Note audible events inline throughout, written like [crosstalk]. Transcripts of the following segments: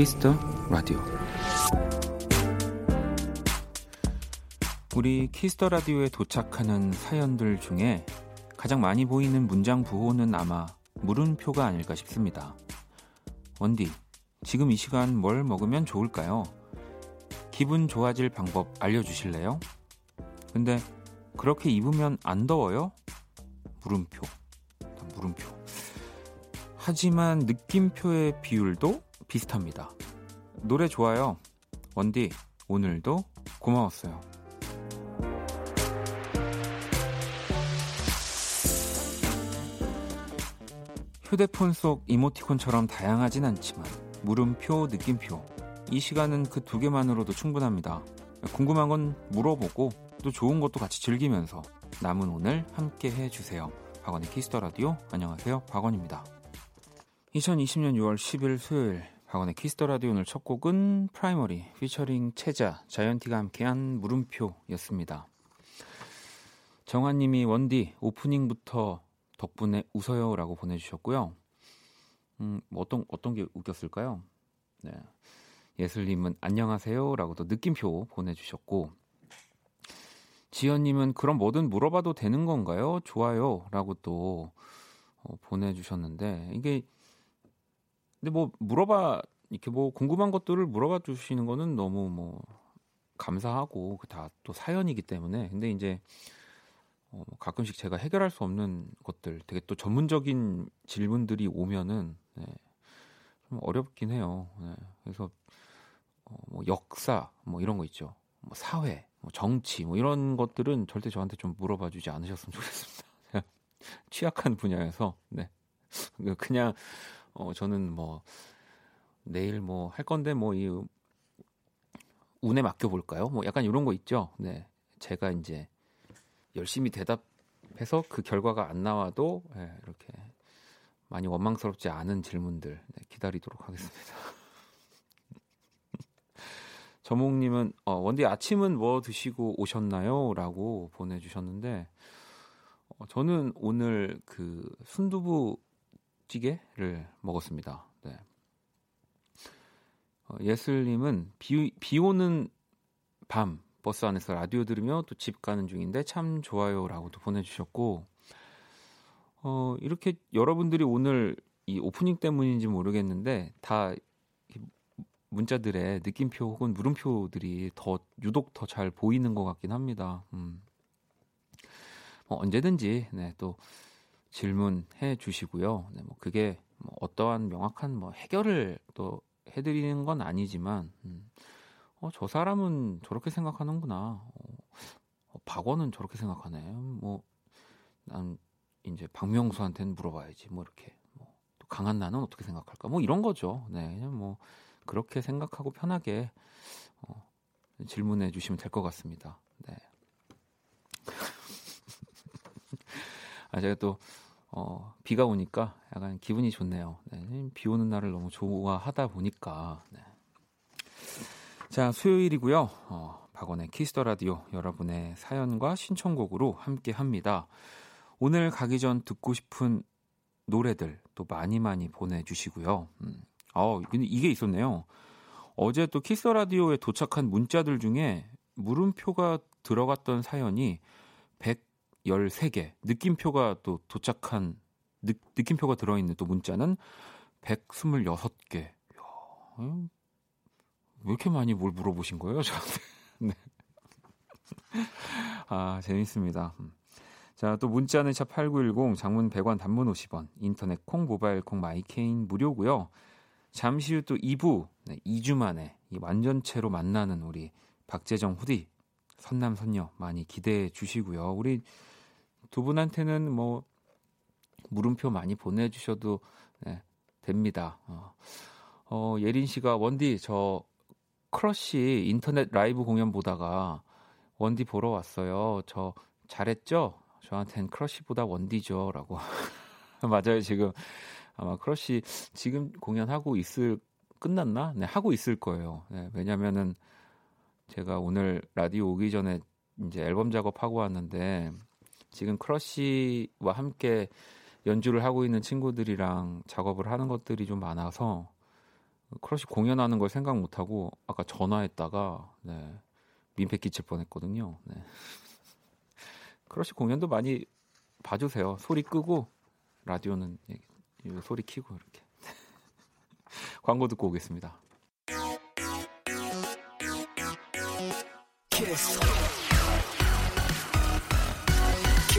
Kiss the Radio 우리 Kiss the Radio에 도착하는 사연들 중에 가장 많이 보이는 문장 부호는 아마 물음표가 아닐까 싶습니다. 원디, 지금 이 시간 뭘 먹으면 좋을까요? 기분 좋아질 방법 알려주실래요? 근데 그렇게 입으면 안 더워요? 물음표. 물음표. 하지만 느낌표의 비율도 비슷합니다. 노래 좋아요. 원디, 오늘도 고마웠어요. 휴대폰 속 이모티콘처럼 다양하진 않지만 물음표, 느낌표. 이 시간은 그 두 개만으로도 충분합니다. 궁금한 건 물어보고 또 좋은 것도 같이 즐기면서 남은 오늘 함께 해주세요. 박원의 Kiss the Radio. 안녕하세요. 박원입니다. 2020년 6월 10일 수요일 박원의 Kiss the Radio 오늘 첫 곡은 프라이머리 피처링 최자 자이언티가 함께한 물음표였습니다. 정한님이 원디 오프닝부터 덕분에 웃어요라고 보내주셨고요. 음, 뭐 어떤 어떤 게 웃겼을까요? 네. 예슬님은 안녕하세요라고도 느낌표 보내주셨고 지연님은 그럼 뭐든 물어봐도 되는 건가요? 좋아요라고 또 어, 보내주셨는데 이게 근데 뭐 물어봐 이렇게 뭐 궁금한 것들을 물어봐 주시는 거는 너무 뭐 감사하고 그다또 사연이기 때문에 근데 이제 어, 가끔씩 제가 해결할 수 없는 것들 되게 또 전문적인 질문들이 오면은 네, 좀 어렵긴 해요. 네, 그래서 어, 뭐 역사 뭐 이런 거 있죠. 뭐 사회, 뭐 정치 뭐 이런 것들은 절대 저한테 좀 물어봐 주지 않으셨으면 좋겠습니다. [laughs] 취약한 분야여서 네. 그냥 어 저는 뭐 내일 뭐 할 건데 뭐 이 운에 맡겨 볼까요? 뭐 약간 이런 거 있죠. 네. 제가 이제 열심히 대답해서 그 결과가 안 나와도 네, 이렇게 많이 원망스럽지 않은 질문들 네, 기다리도록 하겠습니다. [laughs] 저몽님은 어, 원디 아침은 뭐 드시고 오셨나요?라고 보내주셨는데 어, 저는 오늘 그 순두부 찌개를 먹었습니다. 네. 어, 예슬님은 비, 비 오는 밤 버스 안에서 라디오 들으며 또 집 가는 중인데 참 좋아요라고도 보내주셨고 어, 이렇게 여러분들이 오늘 이 오프닝 때문인지 모르겠는데 다 문자들의 느낌표 혹은 물음표들이 더 유독 더 잘 보이는 것 같긴 합니다. 음. 뭐 언제든지 네, 또 질문해 주시고요. 네, 뭐 그게 뭐 어떠한 명확한 뭐 해결을 또 해드리는 건 아니지만 음. 어, 저 사람은 저렇게 생각하는구나. 어, 어, 박원은 저렇게 생각하네. 뭐, 난 이제 박명수한테는 물어봐야지. 뭐 이렇게. 뭐, 또 강한 나는 어떻게 생각할까? 뭐 이런 거죠. 네. 그냥 뭐, 그렇게 생각하고 편하게 어, 질문해 주시면 될 것 같습니다. 네. [laughs] 아, 제가 또, 어, 비가 오니까 약간 기분이 좋네요. 네. 비 오는 날을 너무 좋아하다 보니까. 네. 자, 수요일이고요. 어, 박원의 Kiss the Radio 여러분의 사연과 신청곡으로 함께 합니다. 오늘 가기 전 듣고 싶은 노래들 또 많이 많이 보내주시고요. 음. 어, 근데 이게 있었네요. 어제 또 Kiss the Radio에 도착한 문자들 중에 물음표가 들어갔던 사연이 113개, 느낌표가 또 도착한 느, 느낌표가 들어있는 또 문자는 126개. 야, 음, 왜 이렇게 많이 뭘 물어보신 거예요, 저한테? [laughs] 네. 아, 재밌습니다. 음. 자, 또 문자는 샵 8910, 장문 100원, 단문 50원, 인터넷 콩, 모바일 콩, my K는 무료고요. 잠시 후 또 2부, 네, 2주 만에 이 완전체로 만나는 우리 박재정 후디, 선남 선녀 많이 기대해 주시고요. 우리 두 분한테는 뭐 물음표 많이 보내주셔도 네, 됩니다. 어, 어, 예린 씨가 원디 저 크러쉬 인터넷 라이브 공연 보다가 원디 보러 왔어요. 저 잘했죠? 저한텐 크러쉬보다 원디죠. 라고. [laughs] 맞아요. 지금 아마 크러쉬 지금 공연하고 있을, 끝났나? 네, 하고 있을 거예요. 네, 왜냐면은 제가 오늘 라디오 오기 전에 이제 앨범 작업하고 왔는데 지금 크러쉬와 함께 연주를 하고 있는 친구들이랑 작업을 하는 것들이 좀 많아서 크러쉬 공연하는 걸 생각 못 하고 아까 전화했다가 네, 민폐 끼칠 뻔했거든요. 네. 크러쉬 공연도 많이 봐주세요. 소리 끄고 라디오는 소리 키고 이렇게 [laughs] 광고 듣고 오겠습니다. 키스.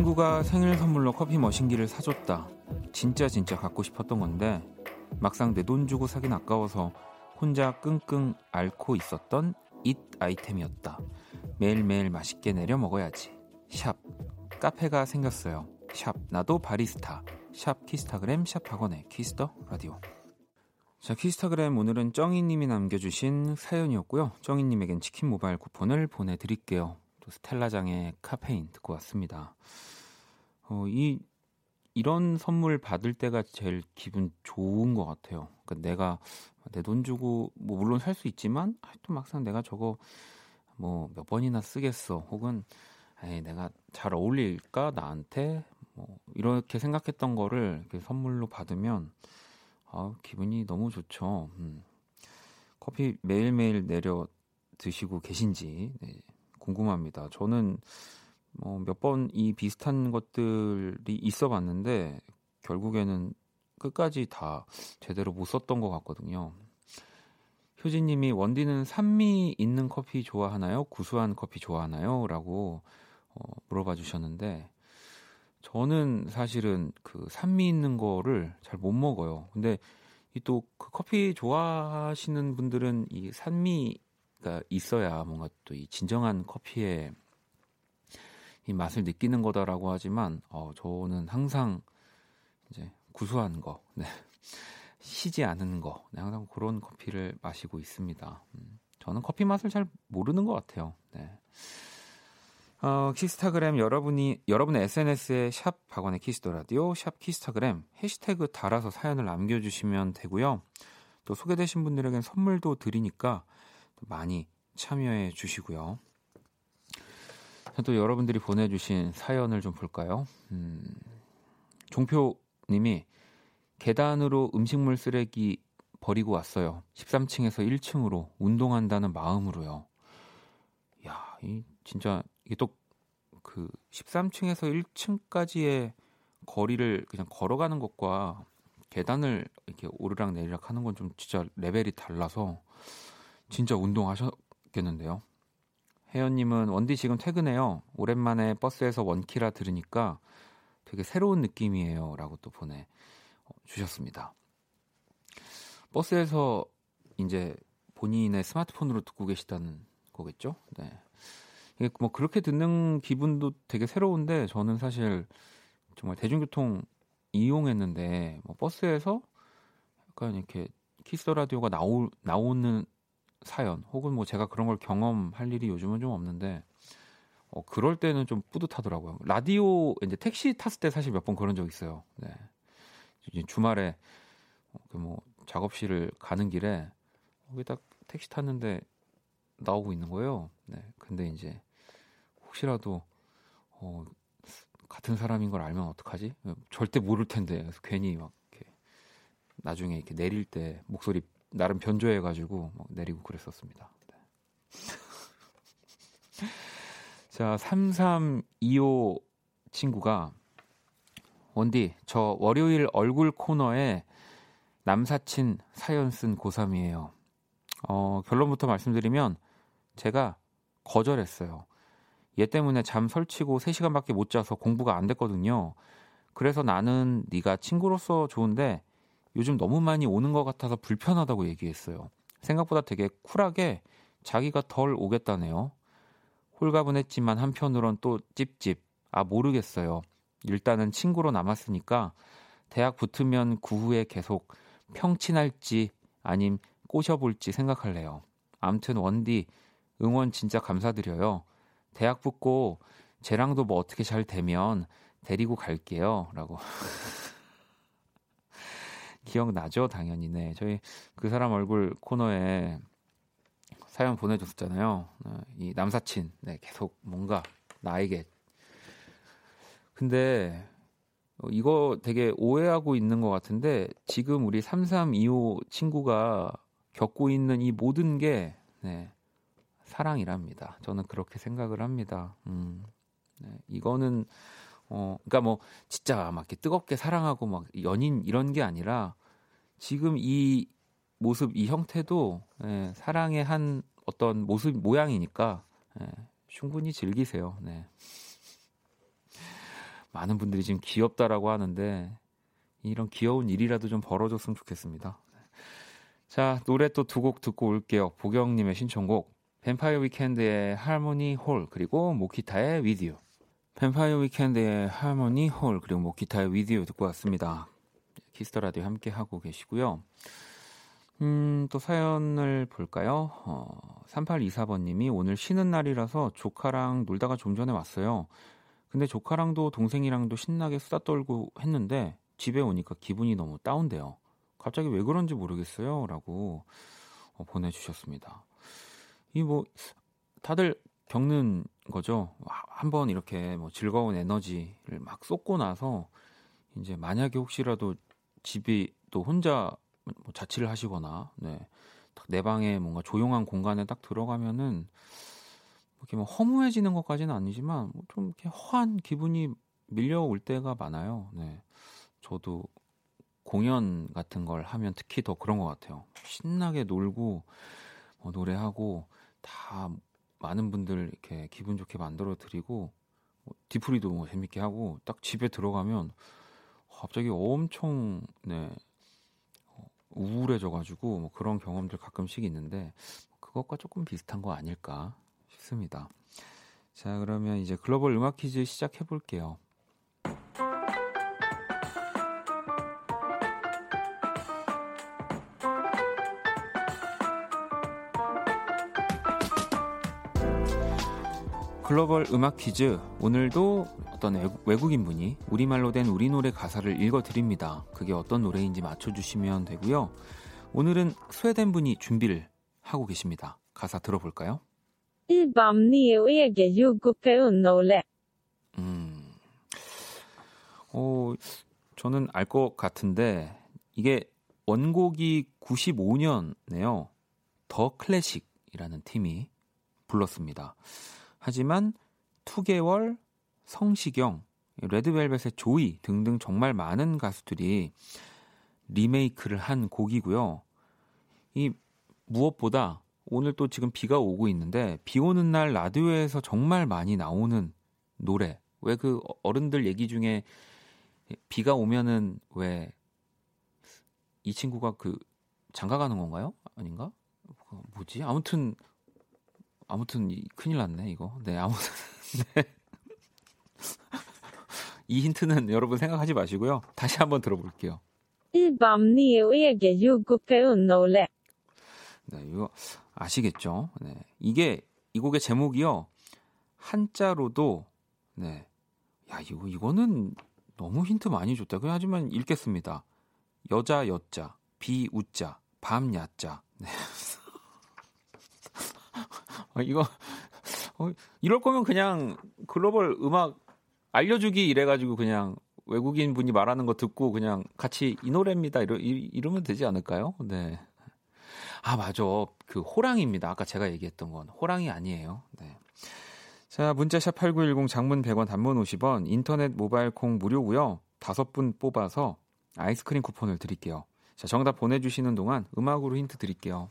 친구가 생일 선물로 커피 머신기를 사줬다. 진짜 진짜 갖고 싶었던 건데 막상 내 돈 주고 사긴 아까워서 혼자 끙끙 앓고 있었던 잇 아이템이었다. 매일매일 맛있게 내려 먹어야지. 샵 카페가 생겼어요. 샵 나도 바리스타. 샵 키스타그램 샵 박원의 Kiss the Radio. 자 키스타그램 오늘은 쩡이님이 남겨주신 사연이었고요. 쩡이님에겐 치킨 모바일 쿠폰을 보내드릴게요. 또 스텔라장의 카페인 듣고 왔습니다. 어, 이 이런 선물 받을 때가 제일 기분 좋은 것 같아요. 그러니까 내가 내 돈 주고 뭐 물론 살 수 있지만 또 막상 내가 저거 뭐 몇 번이나 쓰겠어. 혹은 에이, 내가 잘 어울릴까 나한테 뭐 이렇게 생각했던 거를 선물로 받으면 아, 기분이 너무 좋죠. 음. 커피 매일매일 내려 드시고 계신지 네, 궁금합니다. 저는 뭐몇번 이 비슷한 것들이 있어 봤는데 결국에는 끝까지 다 제대로 못 썼던 것 같거든요. 효진님이 원디는 산미 있는 커피 좋아하나요? 구수한 커피 좋아하나요? 라고 어, 물어봐 주셨는데 저는 사실은 그 산미 있는 거를 잘 못 먹어요. 근데 이 또 그 커피 좋아하시는 분들은 이 산미 가 있어야 뭔가 또 이 진정한 커피의 이 맛을 느끼는 거다라고 하지만 어, 저는 항상 이제 구수한 거, 네. 시지 않은 거, 네, 항상 그런 커피를 마시고 있습니다. 음, 저는 커피 맛을 잘 모르는 것 같아요. 네. 어, 키스타그램 여러분이 여러분의 SNS에 샵 박원의 Kiss the Radio 샵 키스타그램 해시태그 달아서 사연을 남겨주시면 되고요. 또 소개되신 분들에겐 선물도 드리니까 많이 참여해 주시고요. 또 여러분들이 보내주신 사연을 좀 볼까요? 음, 종표님이 계단으로 음식물 쓰레기 버리고 왔어요. 13층에서 1층으로 운동한다는 마음으로요. 야, 이 진짜 이게 또 그 13층에서 1층까지의 거리를 그냥 걸어가는 것과 계단을 이렇게 오르락 내리락 하는 건 좀 진짜 레벨이 달라서 진짜 운동하셨겠는데요. 혜연님은 원디 지금 퇴근해요. 오랜만에 버스에서 원키라 들으니까 되게 새로운 느낌이에요. 라고 또 보내 주셨습니다. 버스에서 이제 본인의 스마트폰으로 듣고 계시다는 거겠죠? 네. 이게 뭐 그렇게 듣는 기분도 되게 새로운데 저는 사실 정말 대중교통 이용했는데 뭐 버스에서 약간 이렇게 키스 라디오가 나오, 나오는 사연 혹은 뭐 제가 그런 걸 경험할 일이 요즘은 좀 없는데 어, 그럴 때는 좀 뿌듯하더라고요. 라디오 이제 택시 탔을 때 사실 몇 번 그런 적 있어요. 네. 주말에 어, 그뭐 작업실을 가는 길에 거기 딱 택시 탔는데 나오고 있는 거예요. 네. 근데 이제 혹시라도 어, 같은 사람인 걸 알면 어떡하지? 절대 모를 텐데 그래서 괜히 막 이렇게 나중에 이렇게 내릴 때 목소리 나름 변조해가지고 내리고 그랬었습니다. 네. [laughs] 자, 3325 친구가 원디, 저 월요일 얼굴 코너에 남사친 사연 쓴 고3이에요. 어, 결론부터 말씀드리면 제가 거절했어요. 얘 때문에 잠 설치고 3시간밖에 못 자서 공부가 안 됐거든요. 그래서 나는 네가 친구로서 좋은데 요즘 너무 많이 오는 것 같아서 불편하다고 얘기했어요. 생각보다 되게 쿨하게 자기가 덜 오겠다네요. 홀가분했지만 한편으론 또 찝찝. 아, 모르겠어요. 일단은 친구로 남았으니까 대학 붙으면 그 후에 계속 평친할지 아님 꼬셔볼지 생각할래요. 암튼 원디 응원 진짜 감사드려요. 대학 붙고 쟤랑도 뭐 어떻게 잘 되면 데리고 갈게요. 라고. [laughs] 기억나죠? 당연히. 네. 저희 그 사람 얼굴 코너에 사연 보내줬잖아요. 어, 이 남사친. 네. 계속 뭔가 나에게. 근데 어, 이거 되게 오해하고 있는 것 같은데 지금 우리 3325 친구가 겪고 있는 이 모든 게 네, 사랑이랍니다. 저는 그렇게 생각을 합니다. 음, 네, 이거는 어, 그러니까 뭐 진짜 막 이렇게 뜨겁게 사랑하고 막 연인 이런 게 아니라 지금 이 모습, 이 형태도 예, 사랑의 한 어떤 모습 모양이니까 예, 충분히 즐기세요. 네. 많은 분들이 지금 귀엽다라고 하는데 이런 귀여운 일이라도 좀 벌어줬으면 좋겠습니다. 자 노래 또 두 곡 듣고 올게요. 보경님의 신청곡 뱀파이어 위켄드의 할모니 홀 그리고 모키타의 위디오 뱀파이어 위켄드의 할모니 홀 그리고 모키타의 위디오 듣고 왔습니다. Kiss the Radio 함께 하고 계시고요. 음, 또 사연을 볼까요? 어, 3824번님이 오늘 쉬는 날이라서 조카랑 놀다가 좀 전에 왔어요. 근데 조카랑도 동생이랑도 신나게 수다 떨고 했는데 집에 오니까 기분이 너무 다운돼요. 갑자기 왜 그런지 모르겠어요. 라고 어, 보내주셨습니다. 이 뭐, 다들 겪는 거죠. 한번 이렇게 뭐 즐거운 에너지를 막 쏟고 나서 이제 만약에 혹시라도 집이 또 혼자 뭐 자취를 하시거나 네. 내 방에 뭔가 조용한 공간에 딱 들어가면은 이렇게 뭐 허무해지는 것까지는 아니지만 뭐 좀 이렇게 허한 기분이 밀려올 때가 많아요. 네. 저도 공연 같은 걸 하면 특히 더 그런 것 같아요. 신나게 놀고 뭐 노래하고 다 많은 분들 이렇게 기분 좋게 만들어 드리고 뭐 디프리도 뭐 재밌게 하고 딱 집에 들어가면 갑자기 엄청 네 어, 우울해져가지고 뭐 그런 경험들 가끔씩 있는데 그것과 조금 비슷한 거 아닐까 싶습니다. 자 그러면 이제 글로벌 음악 퀴즈 시작해 볼게요. 글로벌 음악 퀴즈 오늘도 어떤 외국인 분이 우리말로 된 우리 노래 가사를 읽어 드립니다. 그게 어떤 노래인지 맞춰 주시면 되고요. 오늘은 스웨덴 분이 준비를 하고 계십니다. 가사 들어볼까요? 음. 어, 저는 알 것 같은데 이게 원곡이 95년에요. 더 클래식이라는 팀이 불렀습니다. 하지만 2개월, 성시경, 레드벨벳의 조이 등등 정말 많은 가수들이 리메이크를 한 곡이고요. 이 무엇보다 오늘 또 지금 비가 오고 있는데 비 오는 날 라디오에서 정말 많이 나오는 노래. 왜 그 어른들 얘기 중에 비가 오면은 왜 이 친구가 그 장가 가는 건가요? 아닌가? 뭐지? 아무튼 아무튼 큰일 났네 이거. 네 아무튼 네. [laughs] 이 힌트는 여러분 생각하지 마시고요. 다시 한번 들어볼게요. 네, 이거 아시겠죠? 네. 이게 이 곡의 제목이요. 한자로도 네. 야, 이거 이거는 너무 힌트 많이 줬다. 그냥 하지만 읽겠습니다. 여자 여자, 비 우자, 밤 야자. 네. [laughs] 어, 이거 [laughs] 어, 이럴 거면 그냥 글로벌 음악 알려주기 이래가지고 그냥 외국인 분이 말하는 거 듣고 그냥 같이 이 노래입니다 이러, 이러면 되지 않을까요? 네. 아 맞아 그 호랑이입니다. 아까 제가 얘기했던 건 호랑이 아니에요. 네. 자 문자샵 8910 장문 100원 단문 50원 인터넷 모바일 콩 무료고요. 다섯 분 뽑아서 아이스크림 쿠폰을 드릴게요. 자 정답 보내주시는 동안 음악으로 힌트 드릴게요.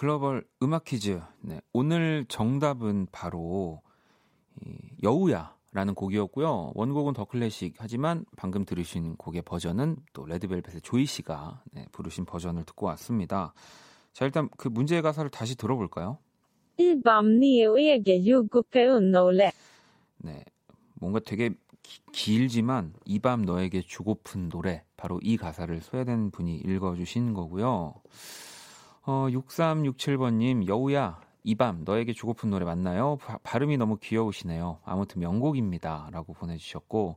글로벌 음악 퀴즈. 네, 오늘 정답은 바로 여우야라는 곡이었고요. 원곡은 더 클래식 하지만 방금 들으신 곡의 버전은 또 레드벨벳의 조이 씨가 네, 부르신 버전을 듣고 왔습니다. 자 일단 그 문제의 가사를 다시 들어볼까요? 네, 뭔가 되게 기, 길지만 이 밤 너에게 주고픈 노래 바로 이 가사를 소외된 분이 읽어주신 거고요. 어, 6367번님 여우야 이 밤 너에게 주고픈 노래 맞나요? 바, 발음이 너무 귀여우시네요. 아무튼 명곡입니다 라고 보내주셨고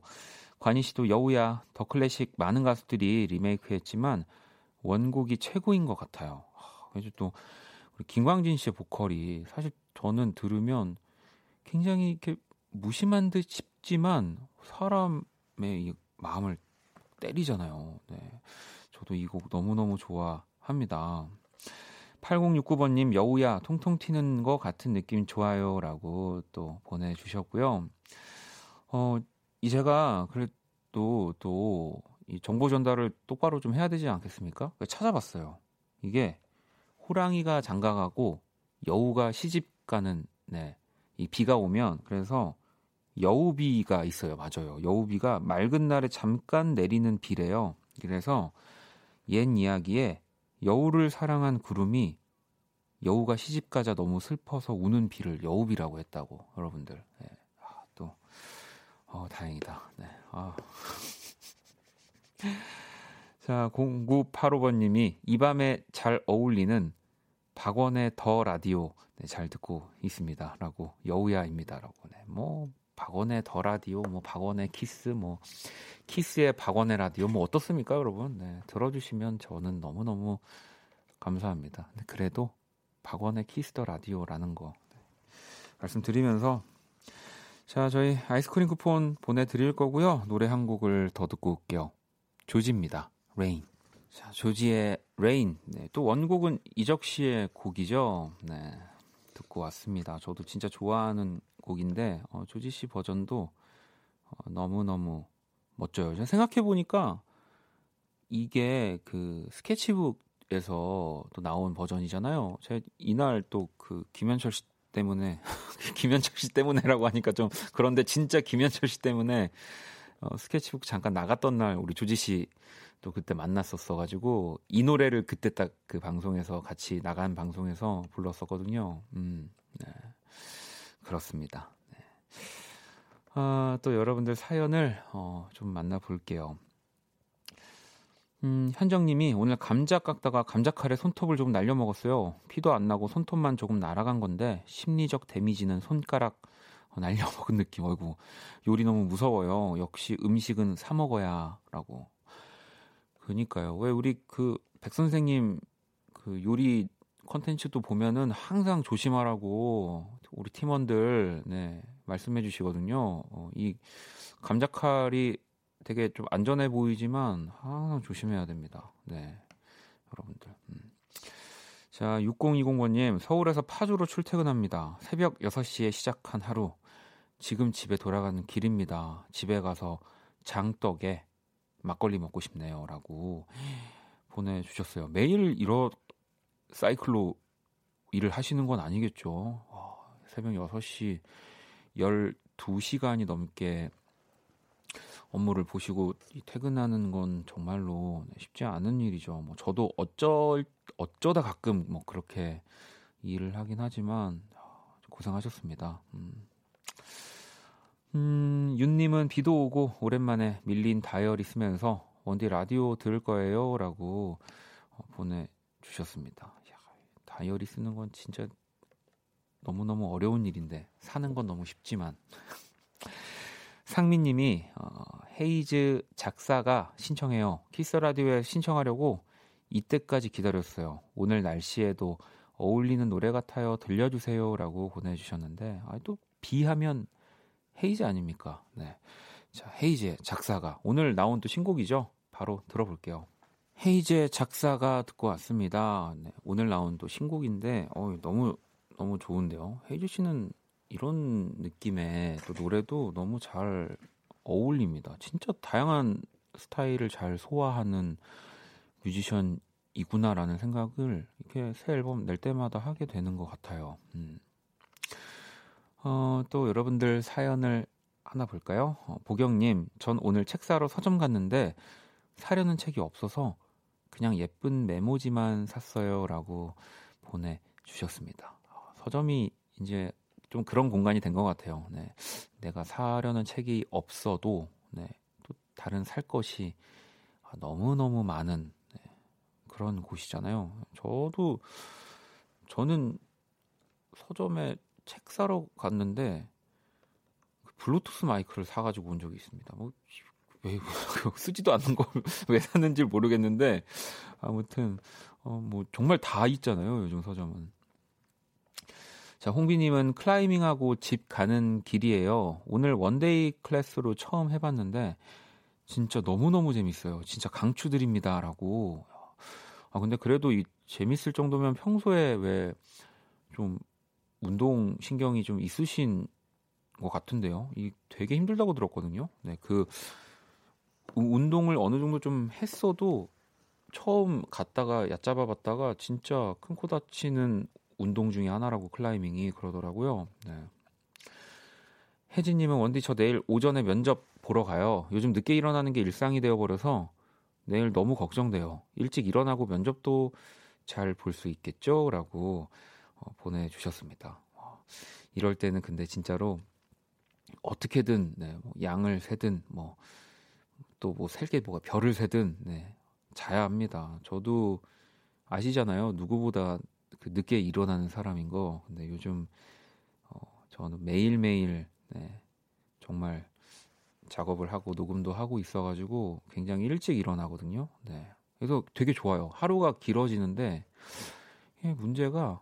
관희 씨도 여우야 더 클래식 많은 가수들이 리메이크 했지만 원곡이 최고인 것 같아요. 그래서 또 우리 김광진 씨의 보컬이 사실 저는 들으면 굉장히 이렇게 무심한 듯 싶지만 사람의 이 마음을 때리잖아요. 네. 저도 이 곡 너무너무 좋아합니다. 8069번님, 여우야, 통통 튀는 거 같은 느낌 좋아요. 라고 또 보내주셨고요. 어, 이 제가 그래도 또 이 정보 전달을 똑바로 좀 해야 되지 않겠습니까? 찾아봤어요. 이게 호랑이가 장가가고 여우가 시집 가는, 네, 이 비가 오면 그래서 여우비가 있어요. 맞아요. 여우비가 맑은 날에 잠깐 내리는 비래요. 그래서 옛 이야기에 여우를 사랑한 구름이 여우가 시집가자 너무 슬퍼서 우는 비를 여우비라고 했다고 여러분들. 네. 아, 또 어, 다행이다. 네. 아. [laughs] 자, 0985번님이 이 밤에 잘 어울리는 박원의 더 라디오 네, 잘 듣고 있습니다라고 여우야입니다라고. 네. 뭐 박원의 the Radio, 뭐 박원의 키스, 뭐 키스의 박원의 라디오, 뭐 어떻습니까, 여러분? 네, 들어주시면 저는 너무 너무 감사합니다. 네, 그래도 박원의 Kiss the Radio라는 거 네, 말씀드리면서 자 저희 아이스크림 쿠폰 보내드릴 거고요. 노래 한 곡을 더 듣고 올게요. 조지입니다. Rain. 자 조지의 Rain. 네, 또 원곡은 이적 씨의 곡이죠. 네. 듣고 왔습니다. 저도 진짜 좋아하는 곡인데 어, 조지 씨 버전도 어, 너무 너무 멋져요. 생각해 보니까 이게 그 스케치북에서 또 나온 버전이잖아요. 제가 이날 또 그 김현철 씨 때문에 [laughs] 김현철 씨 때문에라고 하니까 좀 그런데 진짜 김현철 씨 때문에 어, 스케치북 잠깐 나갔던 날 우리 조지 씨 또 그때 만났었어 가지고 이 노래를 그때 딱 그 방송에서 같이 나간 방송에서 불렀었거든요. 음. 네. 그렇습니다. 네. 아, 또 여러분들 사연을 어, 좀 만나볼게요. 음, 현정님이 오늘 감자 깎다가 감자 칼에 손톱을 조금 날려 먹었어요. 피도 안 나고 손톱만 조금 날아간 건데 심리적 데미지는 손가락 어, 날려 먹은 느낌. 어이구 요리 너무 무서워요. 역시 음식은 사 먹어야라고. 그니까요. 왜 우리 그 백 선생님 그 요리 컨텐츠도 보면은 항상 조심하라고 우리 팀원들 네, 말씀해 주시거든요. 어, 이 감자칼이 되게 좀 안전해 보이지만 항상 조심해야 됩니다. 네. 여러분들. 음. 자, 6020번님, 서울에서 파주로 출퇴근합니다. 새벽 6시에 시작한 하루. 지금 집에 돌아가는 길입니다. 집에 가서 장떡에 막걸리 먹고 싶네요. 라고 보내주셨어요. 매일 이런 사이클로 일을 하시는 건 아니겠죠. 새벽 6시 12시간이 넘게 업무를 보시고 퇴근하는 건 정말로 쉽지 않은 일이죠. 뭐 저도 어쩔 어쩌다 가끔 뭐 그렇게 일을 하긴 하지만 고생하셨습니다. 음. 음, 윤님은 비도 오고 오랜만에 밀린 다이어리 쓰면서 원디 라디오 들을 거예요 라고 어, 보내주셨습니다. 야, 다이어리 쓰는 건 진짜 너무너무 어려운 일인데 사는 건 너무 쉽지만 [laughs] 상민님이 어, 헤이즈 작사가 신청해요. 키스 라디오에 신청하려고 이때까지 기다렸어요. 오늘 날씨에도 어울리는 노래 같아요. 들려주세요라고 보내주셨는데 아, 또 비하면 헤이즈 아닙니까? 네. 자 헤이즈의 작사가 오늘 나온 또 신곡이죠. 바로 들어볼게요. 헤이즈의 작사가 듣고 왔습니다. 네, 오늘 나온 또 신곡인데 어, 너무 너무 좋은데요. 헤이즈 씨는 이런 느낌의 또 노래도 너무 잘 어울립니다. 진짜 다양한 스타일을 잘 소화하는 뮤지션인 이구나라는 생각을 이렇게 새 앨범 낼 때마다 하게 되는 것 같아요. 음. 어, 또 여러분들 사연을 하나 볼까요? 어, 보경님, 전 오늘 책 사러 서점 갔는데 사려는 책이 없어서 그냥 예쁜 메모지만 샀어요 라고 보내주셨습니다. 어, 서점이 이제 좀 그런 공간이 된 것 같아요. 네. 내가 사려는 책이 없어도 네. 또 다른 살 것이 너무 너무 많은 네. 그런 곳이잖아요. 저도 저는 서점에 책 사러 갔는데 그 블루투스 마이크를 사가지고 온 적이 있습니다. 뭐, 왜, [laughs] 쓰지도 않는 걸 [laughs] 왜 샀는지 모르겠는데, 아무튼, 어, 뭐, 정말 다 있잖아요, 요즘 서점은. 자, 홍비님은 클라이밍하고 집 가는 길이에요. 오늘 one day class로 처음 해봤는데, 진짜 너무너무 재밌어요. 진짜 강추드립니다. 라고. 아, 근데 그래도 이 재밌을 정도면 평소에 왜 좀 운동 신경이 좀 있으신 것 같은데요. 이 되게 힘들다고 들었거든요. 네, 그 운동을 어느 정도 좀 했어도 처음 갔다가 얕잡아 봤다가 진짜 큰 코 다치는 운동 중에 하나라고 클라이밍이 그러더라고요. 네. 혜진님은 원디 저 내일 오전에 면접 보러 가요. 요즘 늦게 일어나는 게 일상이 되어버려서 내일 너무 걱정돼요. 일찍 일어나고 면접도 잘 볼 수 있겠죠? 라고 어, 보내주셨습니다. 어, 이럴 때는 근데 진짜로 어떻게든 네, 뭐 양을 세든 뭐 또뭐 셀게 뭐가 별을 세든 네, 자야 합니다. 저도 아시잖아요. 누구보다 그 늦게 일어나는 사람인 거. 근데 요즘 어, 저는 매일매일 네, 정말 작업을 하고 녹음도 하고 있어가지고 굉장히 일찍 일어나거든요. 네. 그래서 되게 좋아요. 하루가 길어지는데 문제가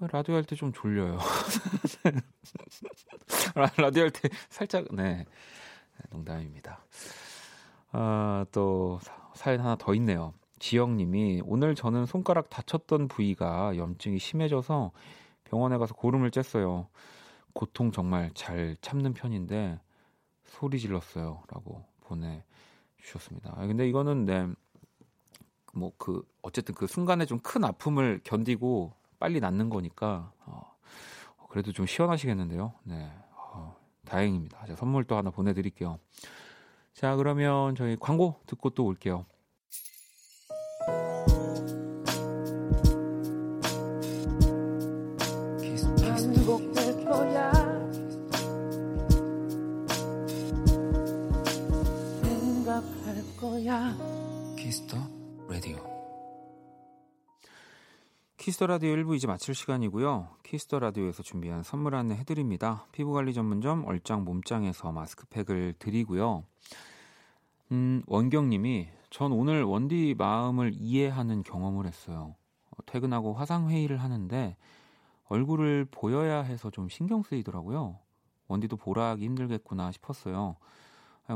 라디오 할 때 좀 졸려요. [laughs] 라디오 할 때 살짝 네 농담입니다. 아, 또 사연 하나 더 있네요. 지영님이 오늘 저는 손가락 다쳤던 부위가 염증이 심해져서 병원에 가서 고름을 쬐어요. 고통 정말 잘 참는 편인데 소리 질렀어요라고 보내 주셨습니다. 아, 근데 이거는 네. 뭐 그 어쨌든 그 순간에 좀 큰 아픔을 견디고 빨리 낫는 거니까 어, 그래도 좀 시원하시겠는데요. 네, 어, 다행입니다. 제가 선물 또 하나 보내 드릴게요. 자, 그러면 저희 광고 듣고 또 올게요. Kiss the Radio Kiss the Radio 1부 이제 마칠 시간이고요. Kiss the Radio에서 준비한 선물 안내 해드립니다. 피부관리 전문점 얼짱 몸짱에서 마스크팩을 드리고요. 음, 원경님이 전 오늘 원디 마음을 이해하는 경험을 했어요. 어, 퇴근하고 화상회의를 하는데 얼굴을 보여야 해서 좀 신경 쓰이더라고요. 원디도 보라 하기 힘들겠구나 싶었어요.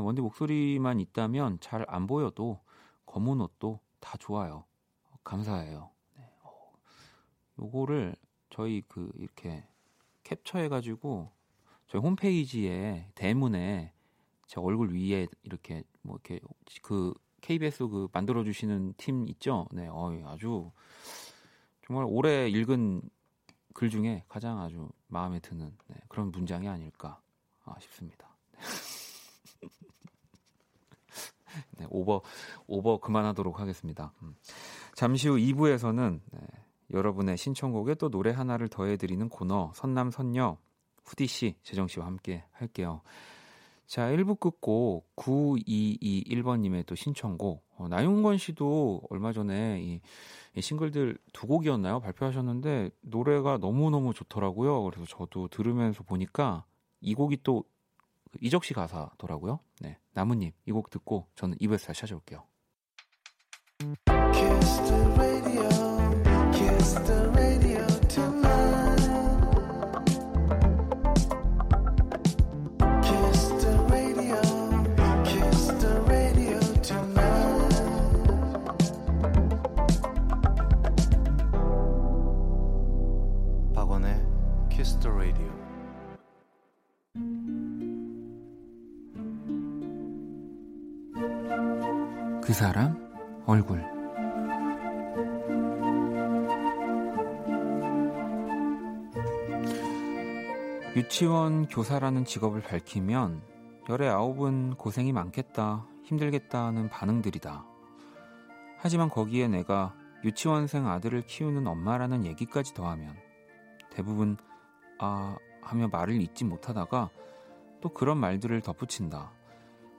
원디 목소리만 있다면 잘 안 보여도 검은 옷도 다 좋아요. 감사해요. 요거를 저희 그 이렇게 캡처해 가지고 저희 홈페이지에 대문에 제 얼굴 위에 이렇게 뭐 이렇게 그 KBS 그 만들어 주시는 팀 있죠? 네. 어 아주 정말 오래 읽은 글 중에 가장 아주 마음에 드는 네, 그런 문장이 아닐까 아, 싶습니다. [laughs] 네, 오버 오버 그만하도록 하겠습니다. 음. 잠시 후 2부에서는 네, 여러분의 신청곡에 또 노래 하나를 더해드리는 코너 선남 선녀 후디 씨, 재정 씨와 함께 할게요. 자, 1부 끝곡 9221번님의 또 신청곡. 어, 나윤건 씨도 얼마 전에 이, 이 싱글들 두 곡이었나요? 발표하셨는데 노래가 너무너무 좋더라고요. 그래서 저도 들으면서 보니까 이 곡이 또 이적 씨 가사더라고요. 네. 나무님, 이곡 듣고 저는 2부에서 다시 찾아올게요. 사람 얼굴 유치원 교사라는 직업을 밝히면 열의 아홉은 고생이 많겠다, 힘들겠다 하는 반응들이다. 하지만 거기에 내가 유치원생 아들을 키우는 엄마라는 얘기까지 더하면 대부분 아 하며 말을 잇지 못하다가 또 그런 말들을 덧붙인다.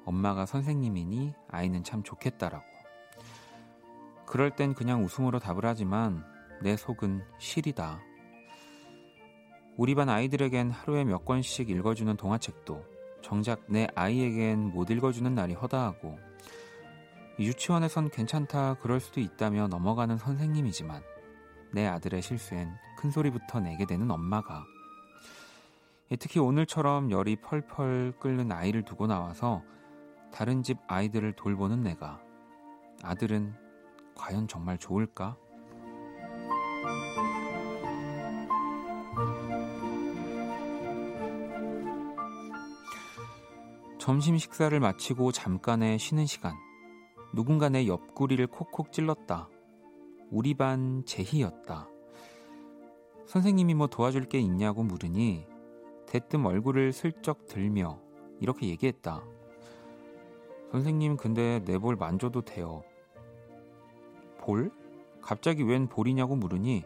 엄마가 선생님이니 아이는 참 좋겠다라고. 그럴 땐 그냥 웃음으로 답을 하지만 내 속은 실이다. 우리 반 아이들에겐 하루에 몇 권씩 읽어주는 동화책도 정작 내 아이에겐 못 읽어주는 날이 허다하고 유치원에선 괜찮다 그럴 수도 있다며 넘어가는 선생님이지만 내 아들의 실수엔 큰 소리부터 내게 되는 엄마가 특히 오늘처럼 열이 펄펄 끓는 아이를 두고 나와서 다른 집 아이들을 돌보는 내가 아들은 과연 정말 좋을까? 점심 식사를 마치고 잠깐의 쉬는 시간. 누군가 내 옆구리를 콕콕 찔렀다. 우리 반 제희였다. 선생님이 뭐 도와줄 게 있냐고 물으니 대뜸 얼굴을 슬쩍 들며 이렇게 얘기했다. 선생님 근데 내 볼 만져도 돼요. 볼? 갑자기 웬 볼이냐고 물으니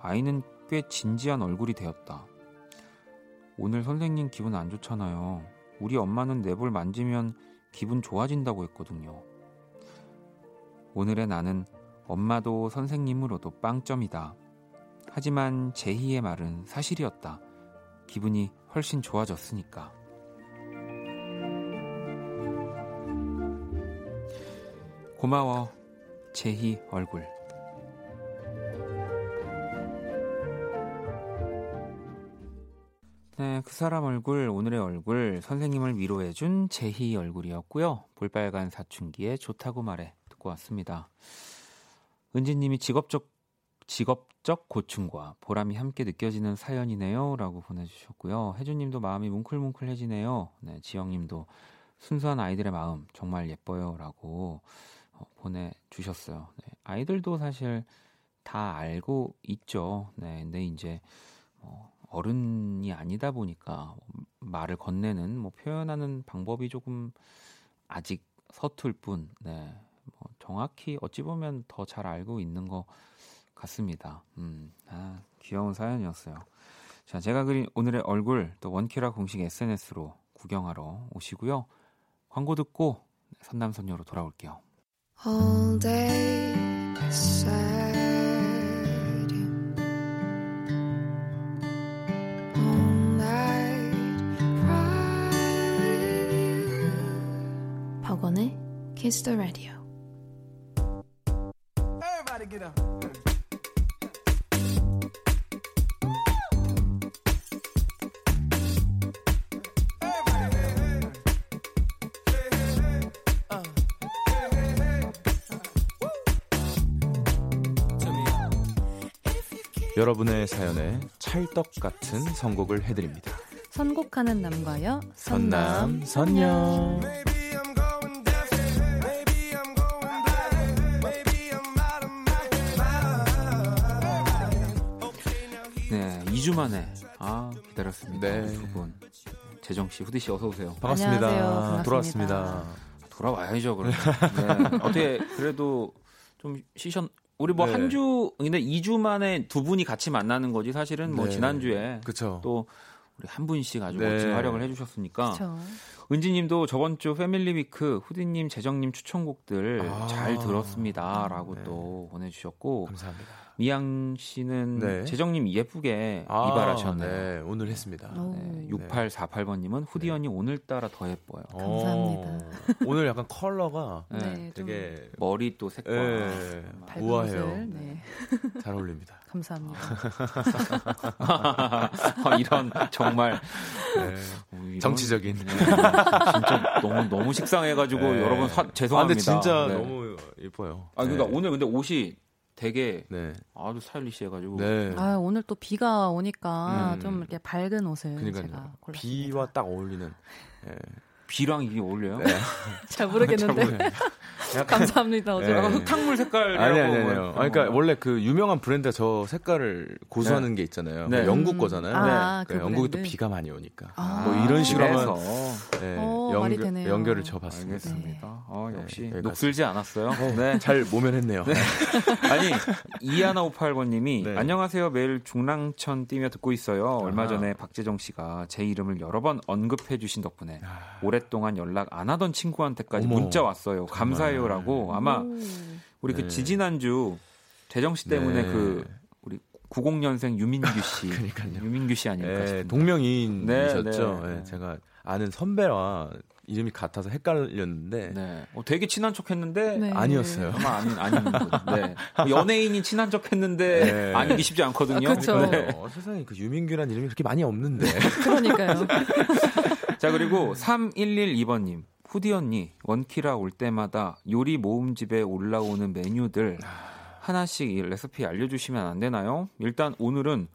아이는 꽤 진지한 얼굴이 되었다. 오늘 선생님 기분 안 좋잖아요. 우리 엄마는 내 볼 만지면 기분 좋아진다고 했거든요. 오늘의 나는 엄마도 선생님으로도 빵점이다. 하지만 제희의 말은 사실이었다. 기분이 훨씬 좋아졌으니까. 고마워, 제희 얼굴. 네, 그 사람 얼굴, 오늘의 얼굴, 선생님을 위로해준 제희 얼굴이었고요. 볼빨간 사춘기에 좋다고 말해 듣고 왔습니다. 은지님이 직업적 직업적 고충과 보람이 함께 느껴지는 사연이네요라고 보내주셨고요. 혜주님도 마음이 뭉클뭉클해지네요. 네, 지영님도 순수한 아이들의 마음 정말 예뻐요라고 어, 보내주셨어요. 네, 아이들도 사실 다 알고 있죠. 네, 근데 이제 뭐 어른이 아니다 보니까 말을 건네는 뭐 표현하는 방법이 조금 아직 서툴 뿐, 네, 뭐 정확히 어찌 보면 더 잘 알고 있는 것 같습니다. 음, 아, 귀여운 사연이었어요. 자, 제가 그린 오늘의 얼굴 또 원키라 공식 SNS로 구경하러 오시고요. 광고 듣고 선남선녀로 돌아올게요. All day All night cry with you. 박원의 Kiss the Radio. 여러분의 사연에 찰떡 같은 선곡을 해드립니다. 선곡하는 남과여 선남 선녀. 네, 2주 만에 아 기다렸습니다. 네. 두 분. 재정 씨, 후디 씨 어서 오세요. 반갑습니다. 안녕하세요. 돌아왔습니다. 돌아와야죠. 그럼. 네. [laughs] 어떻게 그래도 좀 쉬셨 우리 뭐 네. 한 주, 근데 2주 만에 두 분이 같이 만나는 거지 사실은 뭐 네. 지난주에 그쵸. 또 우리 한 분씩 아주 네. 멋진 활약을 해주셨으니까 그렇죠. 은지님도 저번 주 패밀리 위크 후디님, 재정님 추천곡들 아. 잘 들었습니다라고 네. 또 보내주셨고 감사합니다. 미양 씨는 네. 재정님 예쁘게 아, 이발하셨네요. 네, 오늘 했습니다. 오. 네, 6848번님은 후디 네. 언니 오늘따라 더 예뻐요. 감사합니다. 어, 오늘 약간 컬러가 네. 되게 머리 또 색깔. 예, 밝은 우아해요. 네. 잘 어울립니다. 감사합니다. [laughs] 아, 이런 정말 네. 어, 이런- 정치적인. 네, 진짜 너무 너무 식상해가지고 네. 여러분 사- 아, 죄송합니다. 근데 진짜 네. 너무 예뻐요. 아 그러니까 네. 오늘 근데 옷이 되게 네. 아주 스타일리시해가지고 네. 아, 오늘 또 비가 오니까 음. 좀 이렇게 밝은 옷을 그러니까요. 제가 골랐습니다. 비와 딱 어울리는. 예. 비랑 이게 어울려요? 네. [laughs] 잘 모르겠는데. [laughs] 감사합니다. 어제. 네. 약간 흑탕물 색깔이라고. 아니 아니 뭐 아니요. 아니, 그러니까 원래 그 유명한 브랜드가 저 색깔을 고수하는 게 있잖아요. 네. 영국 음. 거잖아요. 아, 그그 영국이 또 브랜드? 비가 많이 오니까. 아. 뭐 이런 식으로. 하면 네, 어, 연결. 연결을 져봤습니다. 알겠습니다. 어, 네, 역시. 녹슬지 않았어요. 네. 잘 모면했네요. [laughs] 아니 이하나581번님이 네. 안녕하세요 매일 중랑천 뛰며 듣고 있어요. 얼마. 전에 박재정 씨가 제 이름을 여러 번 언급해 주신 덕분에 아, 오랫동안 연락 안 하던 친구한테까지 어머, 문자 왔어요. 감사해요라고 아마 오. 우리 그 네. 지지난주 재정 씨 때문에 네. 그 우리 90년생 유민규 [laughs] 씨, 그러니까요. 유민규 씨 아닐까 네, 싶은데. 동명이인이셨죠. 네, 네. 네, 제가 아는 선배와 이름이 같아서 헷갈렸는데 네. 어, 되게 친한 척했는데 네. 아니었어요. 아마 아닌 아닌 분. 네. 뭐 연예인이 친한 척했는데 네. 아니기 쉽지 않거든요. 아, 그쵸. 네. 어, 세상에 그 유민규란 이름이 그렇게 많이 없는데. 그러니까요. [laughs] 자 그리고 3112번님 후디 언니 원키라 올 때마다 요리 모음집에 올라오는 메뉴들 하나씩 이 레시피 알려주시면 안 되나요? 일단 오늘은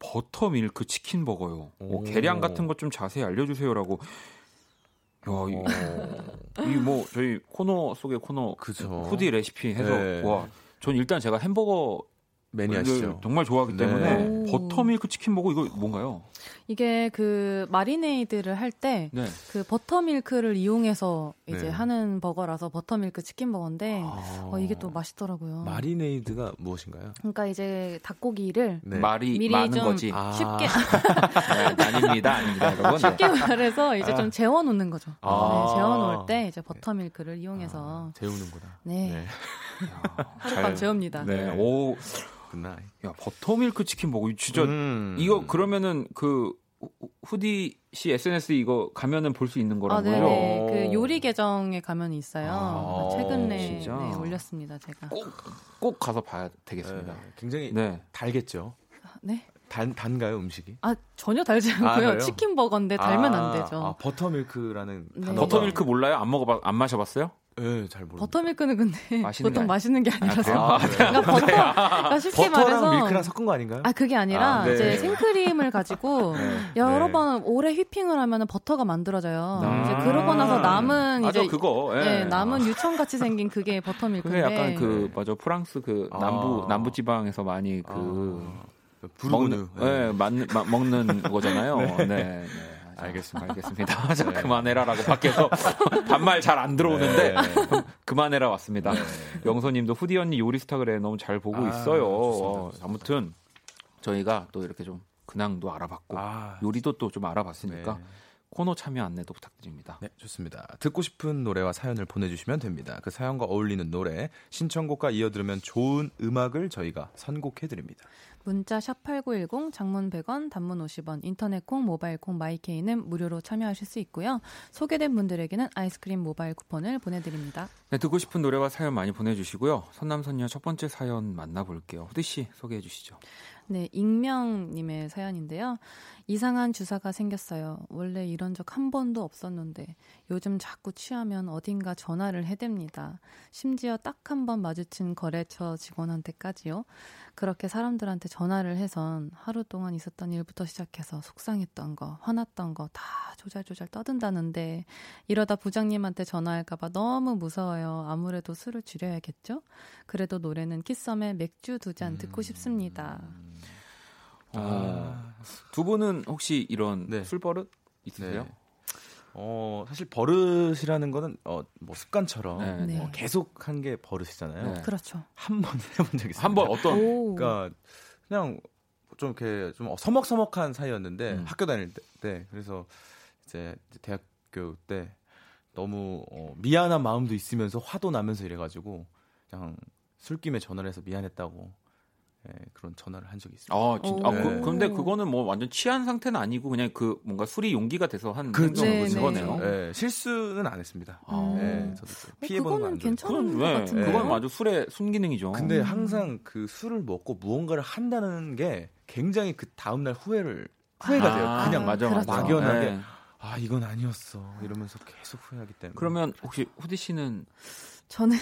버터 밀크 치킨 버거요. 어, 오. 계량 같은 것 좀 자세히 알려주세요라고. 야, 어, [laughs] 이뭐 저희 코너 속의 코너 그죠. 후디 레시피 해서 네. 와. 전 일단 제가 햄버거 매니아시죠. 정말 좋아하기 네. 때문에 오. 버터 밀크 치킨 버거 이거 뭔가요? 이게 그 마리네이드를 할 때그 네. 버터밀크를 이용해서 이제 네. 하는 버거라서 버터밀크 치킨 버거인데 아. 어, 이게 또 맛있더라고요. 마리네이드가 무엇인가요? 그러니까 이제 닭고기를 네. 말이 미리 많은 좀 거지. 아. 쉽게 [laughs] 네, 아닙니다, 아닙니다, [laughs] 여러분. 쉽게 말해서 이제 좀 재워 놓는 거죠. 아. 네, 재워 놓을 때 이제 버터밀크를 이용해서 아, 재우는구나. 네, 야, 하룻밤 잘- 재웁니다. 네, 오, 그나. 야 버터밀크 치킨 먹고 진짜 음. 이거 그러면은 그 후- 후디 씨 SNS 이거 가면은 볼 수 있는 아, 거라고요? 네네. 오. 그 요리 계정에 가면이 있어요. 아, 최근에 진짜? 네, 올렸습니다, 제가. 꼭, 꼭 가서 봐야 되겠습니다. 네, 굉장히 네. 달겠죠. 네? 단 단가요 음식이? 아, 전혀 달지 아, 않고요. 그래요? 치킨 버거인데 달면 아, 안 되죠. 아, 버터밀크라는 네. 버터밀크 몰라요? 안 먹어봐, 안 마셔봤어요? 예, 잘 모르. 버터밀크는 근데 맛있는 게 보통 아니- 맛있는 게 아니라서. 그래요? 아, 그래요? 그러니까 버터, 그러니까 쉽게 버터랑 말해서. 밀크랑 섞은 거 아닌가요? 아, 그게 아니라 아, 네. 이제 생크림을 가지고 [laughs] 네. 여러 네. 번 오래 휘핑을 하면 버터가 만들어져요. 아. 이제 그러고 나서 남은 이제 그거. 예. 네, 남은 유청 같이 생긴 그게 버터밀크인데. 그게 약간 그 맞아 프랑스 그 아. 남부 남부 지방에서 많이 그 아, 부르고누. 먹는 예, 맞는 마- 먹는 [laughs] 거잖아요. 네. 네. 자, 알겠습니다. 알겠습니다. 자, [laughs] 네. 그만해라라고 밖에서 [laughs] 반말 잘 안 들어오는데 네. [laughs] 그만해라 왔습니다. 영소님도 후디 언니 요리스타 그래 너무 잘 보고 아, 있어요. 어, 아무튼 저희가 또 이렇게 좀 근황도 알아봤고 아, 요리도 또 좀 알아봤으니까 네. 코너 참여 안내도 부탁드립니다. 네, 좋습니다. 듣고 싶은 노래와 사연을 보내주시면 됩니다. 그 사연과 어울리는 노래, 신청곡과 이어 들으면 좋은 음악을 저희가 선곡해드립니다. 문자 샵 8910 장문 100원 단문 50원 인터넷 콩 모바일 콩 마이케이는 무료로 참여하실 수 있고요. 소개된 분들에게는 아이스크림 모바일 쿠폰을 보내드립니다. 네, 듣고 싶은 노래와 사연 많이 보내주시고요. 선남선녀 첫 번째 사연 만나볼게요. 후디 씨 소개해 주시죠. 네, 익명님의 사연인데요. 이상한 주사가 생겼어요. 원래 이런 적 한 번도 없었는데 요즘 자꾸 취하면 어딘가 전화를 해댑니다. 심지어 딱 한 번 마주친 거래처 직원한테까지요. 그렇게 사람들한테 전화를 해선 하루 동안 있었던 일부터 시작해서 속상했던 거, 화났던 거 다 조잘조잘 떠든다는데 이러다 부장님한테 전화할까봐 너무 무서워요. 아무래도 술을 줄여야겠죠? 그래도 노래는 키썸의 맥주 두 잔 듣고 싶습니다. 어, 두 분은 혹시 이런 네. 술버릇 있으세요? 네. 어, 사실 버릇이라는 거는 어, 뭐 습관처럼 네. 네. 어, 계속 한 게 버릇이잖아요. 네. 그렇죠. 한 번 [laughs] 해본 적 있어요. 한 번 어떤 오. 그러니까 그냥 좀 이렇게 좀 서먹서먹한 사이였는데 음. 학교 다닐 때, 때 그래서 이제 대학교 때 너무 어, 미안한 마음도 있으면서 화도 나면서 이래가지고 그냥 술김에 전화를 해서 미안했다고 예, 그런 전화를 한 적이 있습니다. 아, 진짜. 아, 그, 오. 근데 그거는 뭐 완전 취한 상태는 아니고 그냥 그 뭔가 술이 용기가 돼서 한 그렇죠. 행동인 네, 거네요. 네. 예, 실수는 안 했습니다. 아. 예, 저도 어, 피해 보는 그거는 거안 괜찮은 그건 것 왜? 같은데요. 그건 아주 술의 순기능이죠. 근데 음. 항상 그 술을 먹고 무언가를 한다는 게 굉장히 그 다음 날 후회를 후회가 돼요. 아, 그냥 맞아. 맞아. 막연하게 네. 아 이건 아니었어 이러면서 계속 후회하기 때문에 그러면 혹시 후디 씨는 저는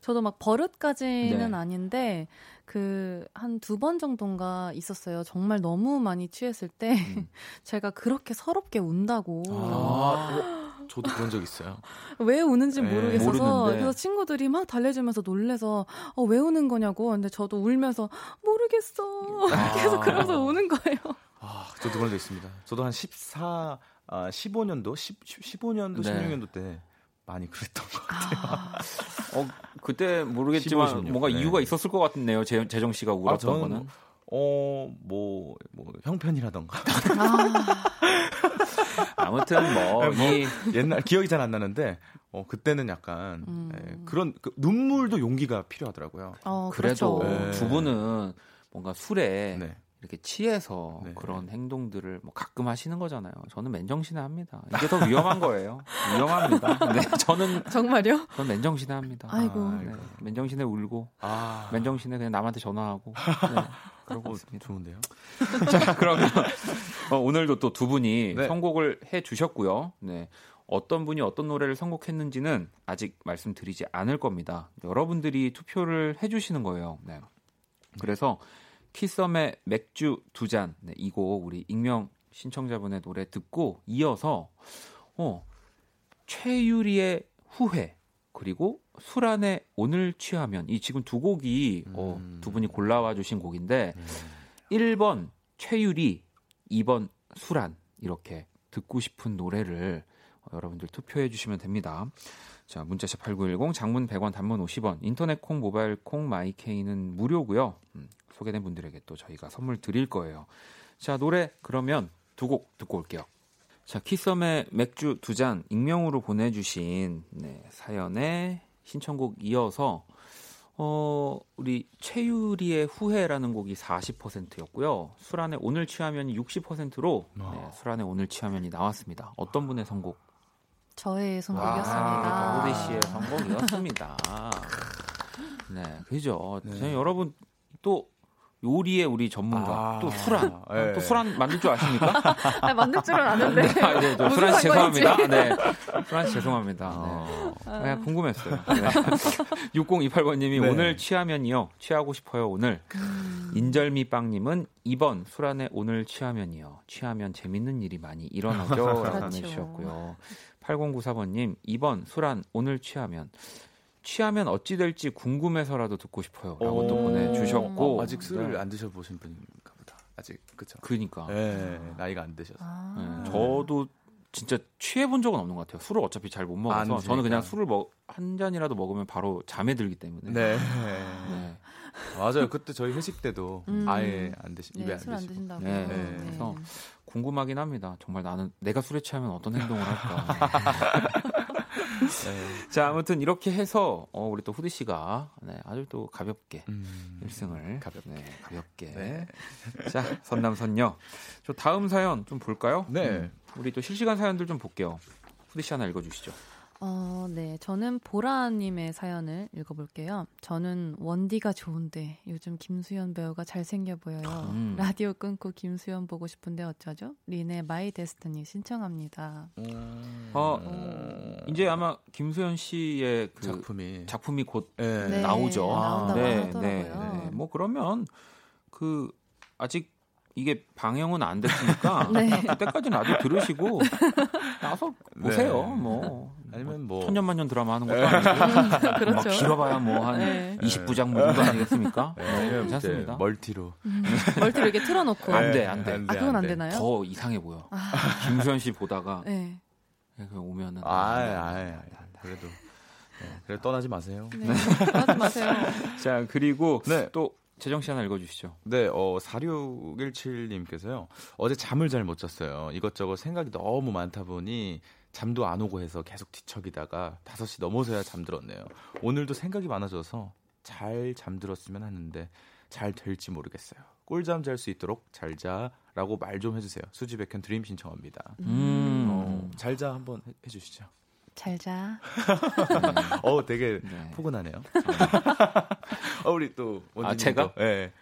저도 막 버릇까지는 네. 아닌데 그 한 두 번 정도인가 있었어요. 정말 너무 많이 취했을 때 음. [laughs] 제가 그렇게 서럽게 운다고 아, 저도 그런 적 있어요. [laughs] 왜 우는지 네, 모르겠어서 모르는데. 그래서 친구들이 막 달래주면서 놀래서 어, 왜 우는 거냐고 근데 저도 울면서 모르겠어 아. [laughs] 계속 그러면서 우는 거예요. 아, 저도 그런 적 있습니다. 저도 한 14, 아, 15년도, 10, 15년도, 네. 16년도 때 많이 그랬던 것 같아요. 어, 그때 모르겠지만 15, 16. 뭔가 네. 이유가 있었을 것 같네요. 재, 재정 씨가 울었던 저는 거는. 어, 뭐, 뭐, 형편이라던가. 아 무튼 뭐, 이 옛날, 기억이 잘 안 나는데, 어, 그때는 약간, 음. 예, 그런, 그, 눈물도 용기가 필요하더라고요. 어, 그래도 그렇죠. 네. 두 분은 뭔가 술에 네. 이렇게 취해서 네. 그런 행동들을 뭐 가끔 하시는 거잖아요. 저는 맨정신에 합니다. 이게 [laughs] 더 위험한 거예요. 위험합니다. 네, [laughs] 저는 정말요? 저는 맨정신에 합니다. 아이고. 네, 맨정신에 울고 아, 맨정신에 그냥 남한테 전화하고 네, 그러고 어, 있습니다. 좋은데요? [laughs] 자, 그러면 어, 오늘도 또 두 분이 네. 선곡을 해 주셨고요. 네. 어떤 분이 어떤 노래를 선곡했는지는 아직 말씀드리지 않을 겁니다. 여러분들이 투표를 해 주시는 거예요. 네. 그래서 키썸의 맥주 두 잔, 네, 이곡 우리 익명 신청자분의 노래 듣고 이어서 어, 최유리의 후회 그리고 술안에 오늘 취하면 이 지금 두 곡이 어, 음. 두 분이 골라와 주신 곡인데 1번 최유리, 2번 술안 이렇게 듣고 싶은 노래를 어, 여러분들 투표해 주시면 됩니다. 자, 문자샵 8910 장문 100원 단문 50원 인터넷 콩 모바일 콩 마이케이는 무료고요. 음, 소개된 분들에게 또 저희가 선물 드릴 거예요. 자, 노래 그러면 두 곡 듣고 올게요. 자, 키썸의 맥주 두 잔 익명으로 보내 주신 네, 사연의 신청곡 이어서 어, 우리 최유리의 후회라는 곡이 40%였고요. 술안에 오늘 취하면이 60%로 네, 술안에 오늘 취하면이 나왔습니다. 어떤 분의 선곡? 저의 아, 선곡이었습니다. 호대 씨의 선곡이었습니다. [laughs] 네, 그죠. 네. 저희 여러분 또 요리의 우리 전문가 아, 또 술안 네. 또 술안 만들 줄 아십니까? [laughs] 아, 만들 줄은 아는데. 아, 네, 저 무슨 술안? 죄송합니다. 네, 술안 씨 죄송합니다. 네. 어, 그냥 궁금했어요. 네. [laughs] 6028번님이 네. 오늘 취하면이요. 취하고 싶어요, 오늘. 인절미빵님은 2번 술안에 오늘 취하면이요. 취하면 재밌는 일이 많이 일어나죠. 라고 그렇죠. 보내주셨고요. 8094번님 2번 술안 오늘 취하면. 취하면 어찌 될지 궁금해서라도 듣고 싶어요. 라고 또 오. 보내주셨고. 어, 아직 술을 네. 안 드셔보신 분인가 보다. 아직, 그쵸? 그니까. 예, 나이가 안 드셔서. 아. 네, 저도 진짜 취해 본 적은 없는 것 같아요. 술을 어차피 잘못안 먹어서. 저는 그냥 술을 먹, 한 잔이라도 먹으면 바로 잠에 들기 때문에. 네. 네. 맞아요. 그때 저희 회식 때도 음. 아예 안 드시, 입에 네, 안술안 드시고. 드신다고. 네, 네. 그래서 궁금하긴 합니다. 정말 나는 내가 술에 취하면 어떤 [laughs] 행동을 할까. 네. [laughs] 자, 아무튼 이렇게 해서 어, 우리 또 후디 씨가 네, 아주 또 가볍게 음. 1승을 가볍게. 네, 가볍게. 네. 자, 선남선녀. 저 다음 사연 좀 볼까요? 네. 음, 우리 또 실시간 사연들 좀 볼게요. 후디 씨 하나 읽어주시죠. 어, 네. 저는 보라님의 사연을 읽어볼게요. 저는 원디가 좋은데 요즘 김수현 배우가 잘생겨 보여요. 음. 라디오 끊고 김수현 보고 싶은데 어쩌죠? 린의 My Destiny 신청합니다. 음. 어, 이제 아마 김수현 씨의 그 작품이 작품이 곧 네. 네, 나오죠. 나온다고 네, 하더라고요. 네, 네. 뭐 그러면 그 아직 이게 방영은 안 됐으니까 [laughs] 네. 그때까지는 아주 들으시고 나서 보세요. 네. 뭐 아니면 뭐 천년만년 드라마 하는 것도 아니고 그렇죠. 막 길어봐야 뭐한 네. 20부작 뭐 정도 아니겠습니까? 네, 네, 괜찮습니다. 멀티로 음, 멀티를 이렇게 틀어놓고. 안 돼, 네, 안 돼. 아, 그건 안 되나요? 더 이상해 보여. 아, 김수현 씨 보다가 네. 그 오면은 아, 아, 아, 그래도 네, 그래 떠나지 마세요. 네. 하지 마세요. [laughs] 자 그리고 네. 또 재정 씨 하나 읽어주시죠. 네, 어, 4617님께서요. 어제 잠을 잘 못 잤어요. 이것저것 생각이 너무 많다 보니 잠도 안 오고 해서 계속 뒤척이다가 5시 넘어서야 잠들었네요. 오늘도 생각이 많아져서 잘 잠들었으면 하는데 잘 될지 모르겠어요. 꿀잠 잘 수 있도록 잘 자라고 말 좀 해주세요. 수지 백현 드림 신청합니다. 음. 어, 잘자 한번 해, 해주시죠. 잘 자. [laughs] 어, 되게 네. 포근하네요. [laughs] 어, 우리 또 원진님도. 아, 제가? 네.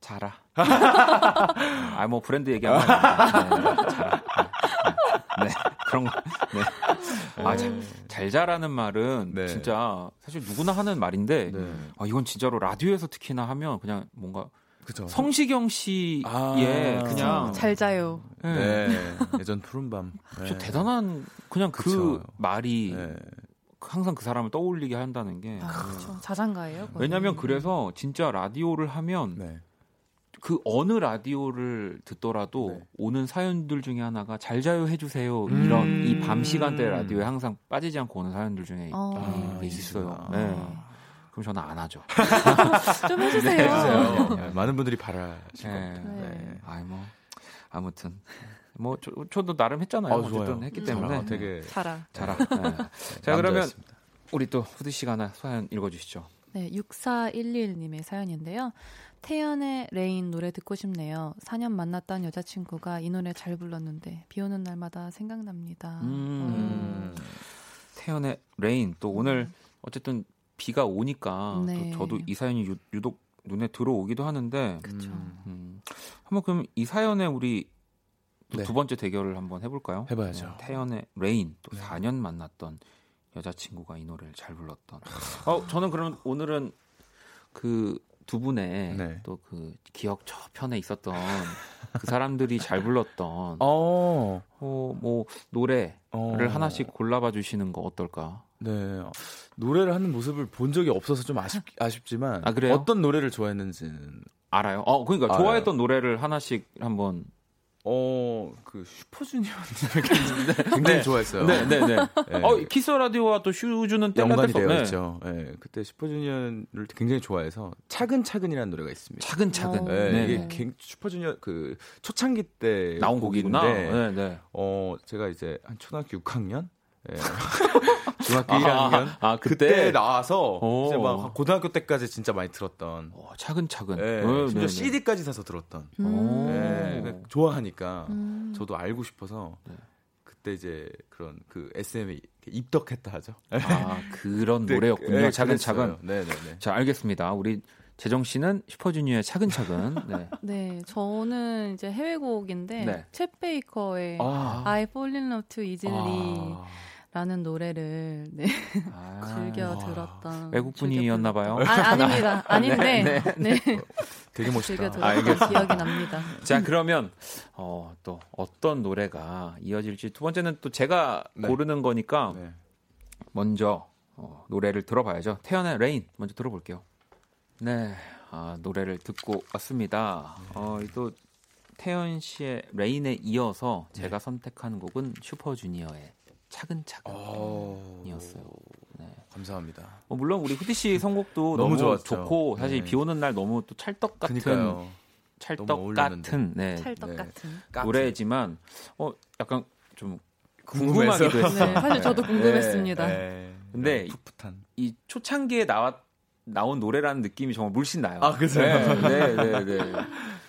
자라. [laughs] 아, 뭐 브랜드 얘기하면 안 됩니다. 네, 자라. 네, 네, 그런 거. 네. 아, 잘, 잘 자라는 말은 네. 진짜 사실 누구나 하는 말인데 네. 아, 이건 진짜로 라디오에서 특히나 하면 그냥 뭔가 그죠. 성시경 씨의 아, 그냥 잘 자요. 네. 네. 예전 푸른밤. 저 네. 대단한 그냥 그 그쵸. 말이 네. 항상 그 사람을 떠올리게 한다는 게 아, 그렇죠. 자장가예요. 거의. 왜냐면 그래서 진짜 라디오를 하면 네. 그 어느 라디오를 듣더라도 네. 오는 사연들 중에 하나가 잘 자요 해주세요 음. 이런 이 밤 시간대 라디오에 항상 빠지지 않고 오는 사연들 중에 어. 아, 아, 있어요. 네. 그럼 저는 안 하죠. [laughs] 좀 해주세요. 네, 해주세요. 네, 많은 분들이 바라실 네. 겁니다. 네. 아이 뭐 아무튼 뭐 저, 저도 나름 했잖아요. 아, 어쨌든 좋아요. 했기 음. 때문에 아, 되게 자라. 잘하. 네. [laughs] 자 그러면. 우리 또 후디 씨가 하나 사연 읽어주시죠. 네, 6411님의 사연인데요. 태연의 Rain 노래 듣고 싶네요. 4년 만났던 여자친구가 이 노래 잘 불렀는데 비 오는 날마다 생각납니다. 음. 음. 태연의 Rain 또 오늘 어쨌든 비가 오니까 네. 또 저도 이 사연이 유, 유독 눈에 들어오기도 하는데 그쵸. 음. 음, 한번 그럼 이 사연에 우리 또 네. 두 번째 대결을 한번 해볼까요? 해봐야죠. 어, 태연의 Rain 또 네. 4년 만났던 여자친구가 이 노래를 잘 불렀던. 어 저는 그럼 오늘은 그 두 분의 네. 또그 기억 저편에 있었던 그 사람들이 잘 불렀던 어. 어, 뭐 노래를 어. 하나씩 골라봐 주시는 거 어떨까? 네. 노래를 하는 모습을 본 적이 없어서 좀 아쉽, 아쉽지만 아, 그래요? 어떤 노래를 좋아했는지는 알아요? 어 그러니까 알아요. 좋아했던 노래를 하나씩 한번 어, 그 슈퍼주니어님을 [laughs] 굉장히 좋아했어요. 네, 네, 네. 네. 어 Kiss Radio와 또 슈주는 연관이 되어 네. 있죠. 예, 그때 슈퍼주니어를 굉장히 좋아해서 차근차근이라는 노래가 있습니다. 차근차근. 어. 예, 네. 이게 네. 갱- 슈퍼주니어 그 초창기 때 나온 곡이구나. 곡인데, 네, 네. 어, 제가 이제 한 초등학교 6학년, 예. [laughs] 중학교 아, 1학년 아, 그때, 그때? 나와서 오. 이제 막 고등학교 때까지 진짜 많이 들었던. 어, 차근차근. 예, 네, 심지어 네, 네. CD까지 사서 들었던. 오. 예, 그러니까 좋아하니까 음. 저도 알고 싶어서 네. 그때 이제 그런 그 SM에 입덕했다 하죠. 아 [laughs] 그런 네, 노래였군요. 예, 차근차근. 네네네. 자 알겠습니다. 우리 재정 씨는 슈퍼주니어의 차근차근. 네. [laughs] 네, 저는 이제 해외곡인데 네. 챗 베이커의 아. I Fall in Love Too Easily 아. 라는 노래를 네, [laughs] 아, 즐겨 와. 들었던 외국 분이었나 봐요. 아, 아닙니다. [laughs] 아닌데 네, 되게 멋있다. 즐겨 알겠습니다. 기억이 납니다. 자 그러면 어, 또 어떤 노래가 이어질지 두 번째는 또 제가 네. 고르는 거니까 네. 먼저 어, 노래를 들어봐야죠. 태연의 Rain 먼저 들어볼게요. 네, 아, 노래를 듣고 왔습니다. 어, 또 태연 씨의 레인에 이어서 네. 제가 선택한 곡은 슈퍼주니어의 차근차근이었어요. 어, 네. 감사합니다. 뭐 물론 우리 후디 씨 선곡도 [laughs] 너무 너무. 좋고 사실 네. 비 오는 날 너무 또 찰떡 같은 그니까요. 너무 찰떡. 같은 네, 찰떡 네. 같은. 노래지만 어 약간 좀 궁금해서. 궁금하기도 했어요. 네, 사실 저도 궁금했습니다. 네. 근데 이런 풋풋한. 이 초창기에 나왔 나온 노래라는 느낌이 정말 물씬 나요. 아, 그죠? 네, 네, 네. 네.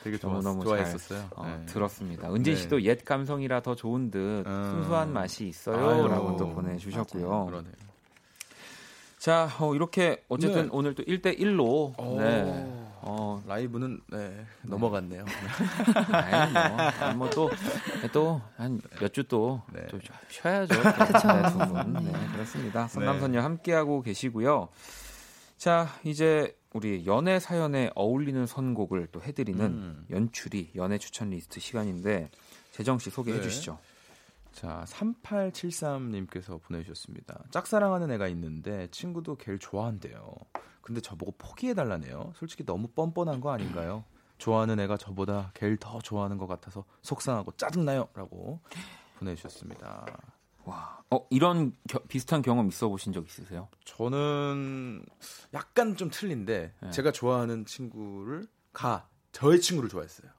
되게 좋았, 너무너무 좋아했었어요. 어, 네. 들었습니다. 은진 네. 씨도 옛 감성이라 더 좋은 듯 음. 순수한 맛이. 있어요라고 또 보내주셨고요. 그러네요. 자, 어, 이렇게 어쨌든 네. 오늘 또 1대 1로 오. 네. 어, 라이브는 네, 넘어갔네요. 아니 뭐, 뭐또또 한 몇 주또 네. 또 쉬어야죠. [laughs] 그쵸. 네, 두 분. 네, 그렇습니다. 선남선녀 함께하고 계시고요. 자, 이제 우리 연애 사연에 어울리는 선곡을 또 해드리는 음. 연출이 연애 추천 리스트 시간인데 재정 씨 소개해 네. 주시죠. 자, 3873님께서 보내주셨습니다. 짝사랑하는 애가 있는데 친구도 걔를 좋아한대요. 근데 저보고 포기해달라네요. 솔직히 너무 뻔뻔한 거 아닌가요? 좋아하는 애가 저보다 걔를 더 좋아하는 것 같아서 속상하고 짜증나요. 라고 보내주셨습니다. 와, 어 이런 겨- 비슷한 경험 있어 보신 적 있으세요? 저는 약간 좀 틀린데 네. 제가 좋아하는 친구를 가 저의 친구를 좋아했어요.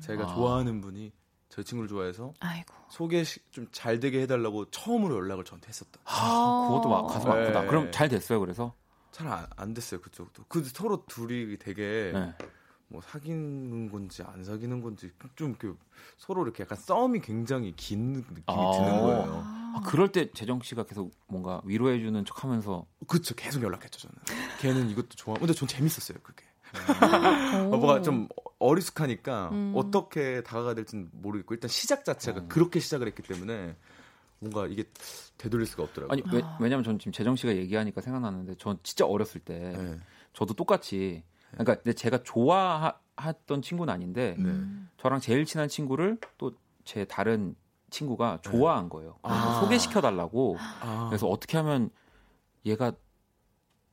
제가 아. 좋아하는 분이 저의 친구를 좋아해서 아이고. 소개 좀 잘 되게 해달라고 처음으로 연락을 저한테 했었던. 아, 그것도 막 가슴 아프다. 네. 그럼 잘 됐어요. 그래서 잘 안 됐어요 그쪽도. 그 서로 둘이 되게 네. 뭐 사귀는 건지 안 사귀는 건지 좀 이렇게 서로 이렇게 약간 싸움이 굉장히 긴 느낌이 아. 드는 거예요. 아, 그럴 때 재정 씨가 계속 뭔가 위로해 주는 척 하면서 그쵸 계속 연락했죠 저는. 걔는 이것도 좋아. 근데 전 재밌었어요 그게. 오. 어, 뭐가 좀 어리숙하니까 음. 어떻게 다가가야 될지는 모르겠고 일단 시작 자체가 어. 그렇게 시작을 했기 때문에 뭔가 이게 되돌릴 수가 없더라고요. 아니 왜, 왜냐면 전 지금 재정 씨가 얘기하니까 생각나는데 전 진짜 어렸을 때 네. 저도 똑같이 그러니까 근데 제가 좋아했던 친구는 아닌데 네. 음. 저랑 제일 친한 친구를 또 제 다른 친구가 좋아한 거예요. 아. 소개시켜 달라고. 아. 그래서 어떻게 하면 얘가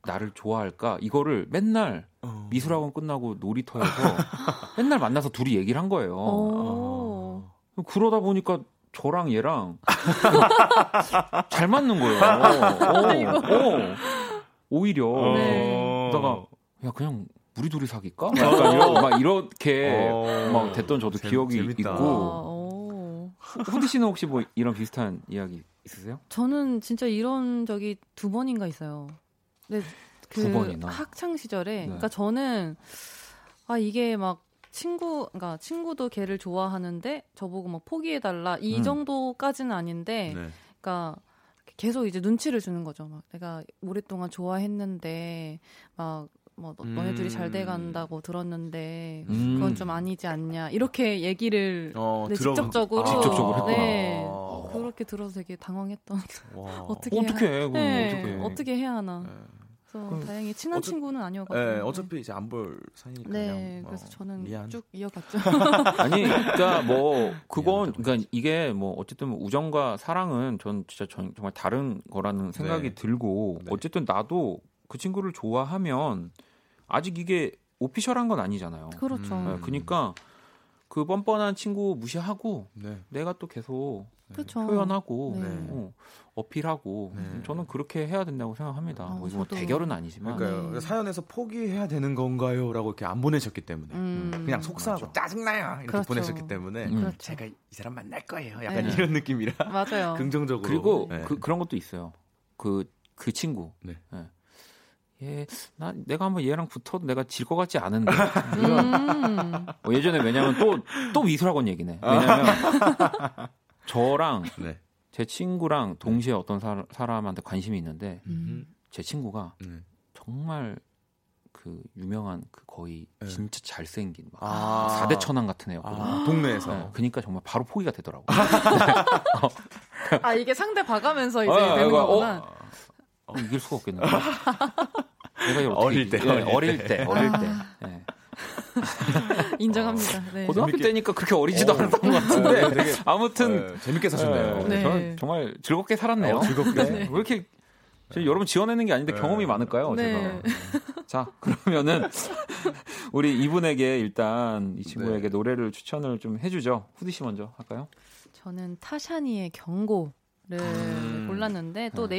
나를 좋아할까? 이거를 맨날 어. 미술학원 끝나고 놀이터에서 [laughs] 맨날 만나서 둘이 얘기를 한 거예요. 오. 그러다 보니까 저랑 얘랑 [laughs] 잘 맞는 거예요. [laughs] 어, 어. 오히려 네. 그러다가 야 그냥 우리 둘이 사귈까? 막 약간 이런, 막 이렇게 어. 막 됐던 저도 재- 기억이 재밌다. 아, 있고 오. 후디 씨는 혹시 뭐 이런 비슷한 이야기 있으세요? 저는 진짜 이런 적이 두 번인가 있어요. 네, 그? 학창 시절에, 네. 그러니까 저는 아 이게 막 친구, 그러니까 친구도 걔를 좋아하는데 저보고 막 포기해 달라 이 음. 정도까지는 아닌데, 네. 그러니까 계속 이제 눈치를 주는 거죠. 막 내가 오랫동안 좋아했는데 막 뭐 너네들이 잘 음. 돼간다고 들었는데 음. 그건 좀 아니지 않냐 이렇게 얘기를 어, 네, 들어- 직접적으로 아, 직접적으로. 네. 아. 그렇게 들어서 되게 당황했던 와. [laughs] 어떻게 어떻게 해야, 해? 네, 어떻게? 어떻게 해야 하나. 네. 그래서 그럼 다행히 친한 어차- 친구는 아니어가지고. 네, 어차피 이제 안 볼 사이니까. 네, 그냥, 그래서 어, 저는 미안. 쭉 이어갔죠. [laughs] 아니, 그러니까 뭐 그건 그러니까 이게 뭐 어쨌든 뭐 우정과 사랑은 전 진짜 전- 정말 다른 거라는 생각이 네. 들고 네. 어쨌든 나도 그 친구를 좋아하면 아직 이게 오피셜한 건 아니잖아요. 그렇죠. 음. 네, 그러니까 그 뻔뻔한 친구 무시하고 네. 내가 또 계속 그렇죠. 표현하고 네. 어, 어필하고 네. 저는 그렇게 해야 된다고 생각합니다. 어, 뭐 대결은 아니지만 그러니까요. 네. 사연에서 포기해야 되는 건가요?라고 이렇게 안 보내셨기 때문에 음. 그냥 속상하고 짜증나요 이렇게 그렇죠. 보내셨기 때문에 음. 그렇죠. 제가 이 사람 만날 거예요. 약간 네. 이런 느낌이라 맞아요. [laughs] 긍정적으로. 그리고 네. 그, 그런 것도 있어요. 그, 그 친구. 네. 얘, 나, 내가 한번 얘랑 붙어도 내가 질 것 같지 않은데. 음. 어, 예전에 왜냐면 또, 또 미술학원 얘기네. 아. 왜냐면 저랑 [laughs] 네. 제 친구랑 동시에 어떤 사, 사람한테 관심이 있는데 음. 제 친구가 네. 정말 그 유명한 그 거의 네. 진짜 잘생긴 막 아. 사대 천왕 같은 애였거든요. 아, 동네에서. 네, 그러니까 정말 바로 포기가 되더라고. [laughs] 아 이게 상대 봐가면서 이제 아, 되는 이거, 거구나. 어, 이길 수가 없겠네. 내가 [laughs] 이걸 어릴 때, 예, 어릴 어릴 때. 때, 어릴 때. 아. 예. [laughs] 인정합니다. 네. 고등학교 재밌게- 때니까 그렇게 어리지도 어. 않았던 것 같은데 네, 되게 아무튼 네, 재밌게 사셨네요. 예, 네. 저는 정말 즐겁게 살았네요. 어, 즐겁게. 네. 왜 이렇게 저 여러분 지어내는 게 아닌데 네. 경험이 많을까요? 네. 제가. 자 그러면은 우리 이분에게 일단 이 친구에게 네. 노래를 추천을 좀 해주죠. 후디 씨 먼저 할까요? 저는 타샤니의 경고를 음. 골랐는데 또 네.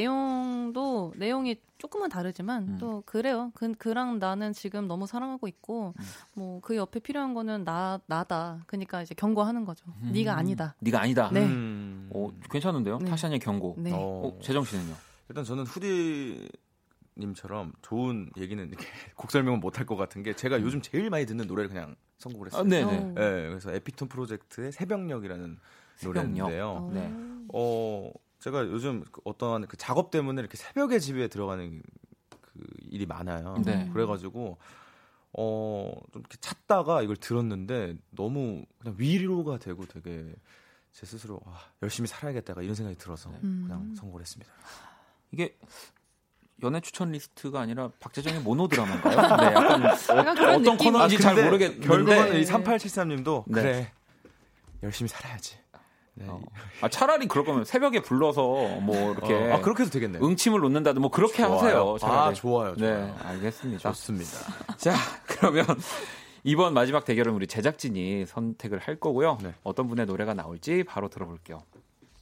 내용도 내용이 조금은 다르지만 음. 또 그래요. 그 그랑 나는 지금 너무 사랑하고 있고 음. 뭐그 옆에 필요한 거는 나 나다. 그러니까 이제 경고하는 거죠. 네가 아니다. 네가 아니다. 네. 음. 어, 괜찮은데요? 네. 타샤니의 경고. 네. 어. 어, 재정 씨는요? 일단 저는 후디 님처럼 좋은 얘기는 이렇게 [laughs] 곡 설명은 못할 것 같은 게 제가 요즘 제일 많이 듣는 노래를 그냥 선곡을 했어요. 아, 네네. 어. 네, 그래서 에피톤 프로젝트의 새벽녘이라는 새벽녘. 노래인데요. 어. 네. 어, 제가 요즘 그 어떠한 그 작업 때문에 이렇게 새벽에 집에 들어가는 그 일이 많아요. 네. 그래가지고 어, 좀 이렇게 찾다가 이걸 들었는데 너무 그냥 위로가 되고 되게 제 스스로 아, 열심히 살아야겠다가 이런 생각이 들어서 음. 그냥 선곡을 했습니다. 이게 연애 추천 리스트가 아니라 박재정의 모노 드라마인가요? [laughs] 네, 약간 어떤 느낌? 코너인지 잘 모르겠는데 결국은 이 네. 3873님도 네. 그래 열심히 살아야지. 네. 어. 아, 차라리 그럴 거면 새벽에 불러서 뭐 이렇게 어, 아 그렇게 해도 되겠네요. 응침을 놓는다든 뭐 그렇게 좋아요. 하세요. 아 차라리. 좋아요. 좋아요. 네, 알겠습니다. 좋습니다. [laughs] 자, 그러면 이번 마지막 대결은 우리 제작진이 선택을 할 거고요. 네. 어떤 분의 노래가 나올지 바로 들어볼게요.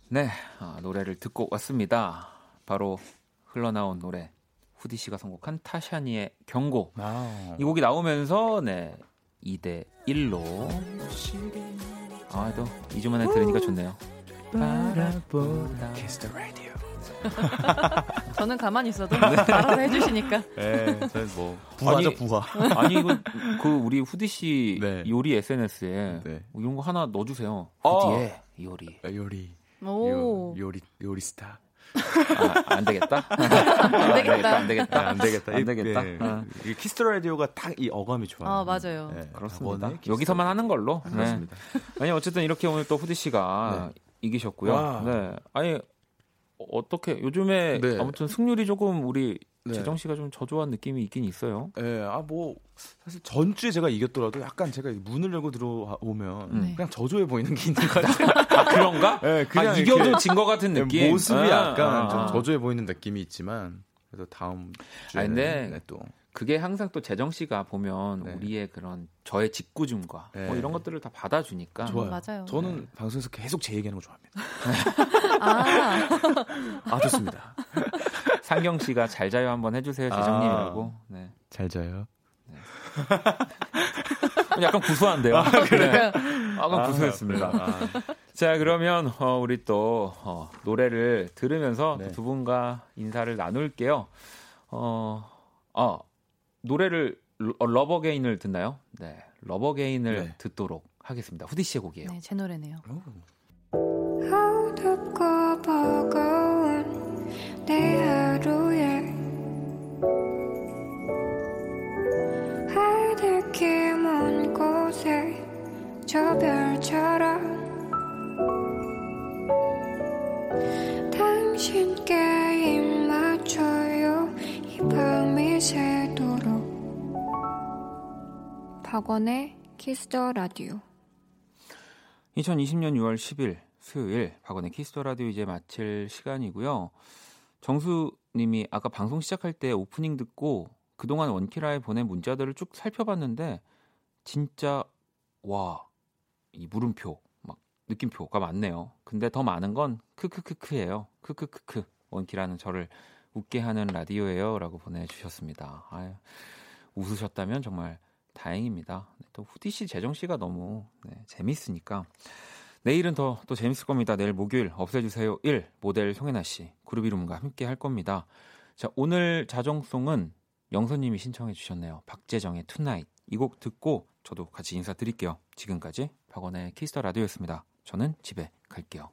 네, 아, 노래를 듣고 왔습니다. 바로 흘러나온 노래 후디 씨가 선곡한 타샤니의 경고. 아, 이 곡이 나오면서 네 2대 1로 아, 또 2주 만에 들으니까 좋네요. 키스 더 라디오. 저는 가만히 있어도 알아서 해주시니까. 네, 저는 뭐 부하죠 아니, 부하. [laughs] 아니 이거 그 우리 후디 씨 네. 요리 SNS에 네. 이런 거 하나 넣어주세요. 어. 후디의 요리. 요리 오. 요, 요리 요리 스타. [laughs] 아, 안 되겠다. 안 되겠다. 안 되겠다. 안 되겠다. 안 되겠다. 네. 어. 이 Kiss the Radio가 딱 이 어감이 좋아요. 아 맞아요. 네, 그렇습니다. 여기서만 더 하는 걸로. 네. 그렇습니다. 아니 어쨌든 이렇게 오늘 또 후디 씨가 이기셨고요. 와. 네. 아니 어, 어떻게 요즘에 네. 아무튼 승률이 조금 우리 네. 재정 씨가 좀 저조한 느낌이 있긴 있어요. 예, 네, 아뭐 사실 전주에 제가 이겼더라도 약간 제가 문을 열고 들어오면 네. 그냥 저조해 보이는 게 있는 것 같아요. [laughs] 아, 그런가? 네, 그냥 아, 이겨도 진 것 같은 느낌. 모습이 아, 약간 아, 좀 저조해 보이는 느낌이 있지만 그래도 다음 주에 아, 근데 또 그게 항상 또 재정 씨가 보면 네. 우리의 그런 저의 직구줌과 네. 뭐 이런 것들을 다 받아주니까 좋아요. 맞아요. 저는 네. 방송에서 계속 제 얘기하는 거 좋아합니다. [laughs] 아, [laughs] 아 좋습니다. 상경 씨가 잘 자요 한번 해주세요 재정님이라고. 아, 네. 잘 자요. 네. 약간 구수한데요. 아, 그래. 네. 약간 아, 구수했습니다. 아. 자 그러면 어, 우리 또 어, 노래를 들으면서 네. 두 분과 인사를 나눌게요. 어, 어 노래를 어, Love Again을 듣나요? 네, Love Again을 네. 듣도록 하겠습니다. 후디 씨의 곡이에요. 네, 제 노래네요. 내 박원의 키스더 라디오 2020년 6월 10일 수요일 박원의 Kiss the Radio 이제 마칠 시간이고요. 정수 님이 아까 방송 시작할 때 오프닝 듣고 그동안 원키라에 보낸 문자들을 쭉 살펴봤는데 진짜 와 이 물음표 막 느낌표가 많네요. 근데 더 많은 건 크크크크예요. 크크크크 원키라는 저를 웃게 하는 라디오예요라고 보내주셨습니다. 아유, 웃으셨다면 정말 다행입니다. 네, 또 후디 씨, 재정 씨가 너무 네, 재밌으니까 내일은 더 또 재밌을 겁니다. 내일 목요일 없애주세요 1 모델 송해나 씨 그루비룸과 함께 할 겁니다. 자 오늘 자정송은 영선님이 신청해 주셨네요. 박재정의 Tonight 이 곡 듣고 저도 같이 인사드릴게요. 지금까지 박원의 Kiss the Radio였습니다. 저는 집에 갈게요.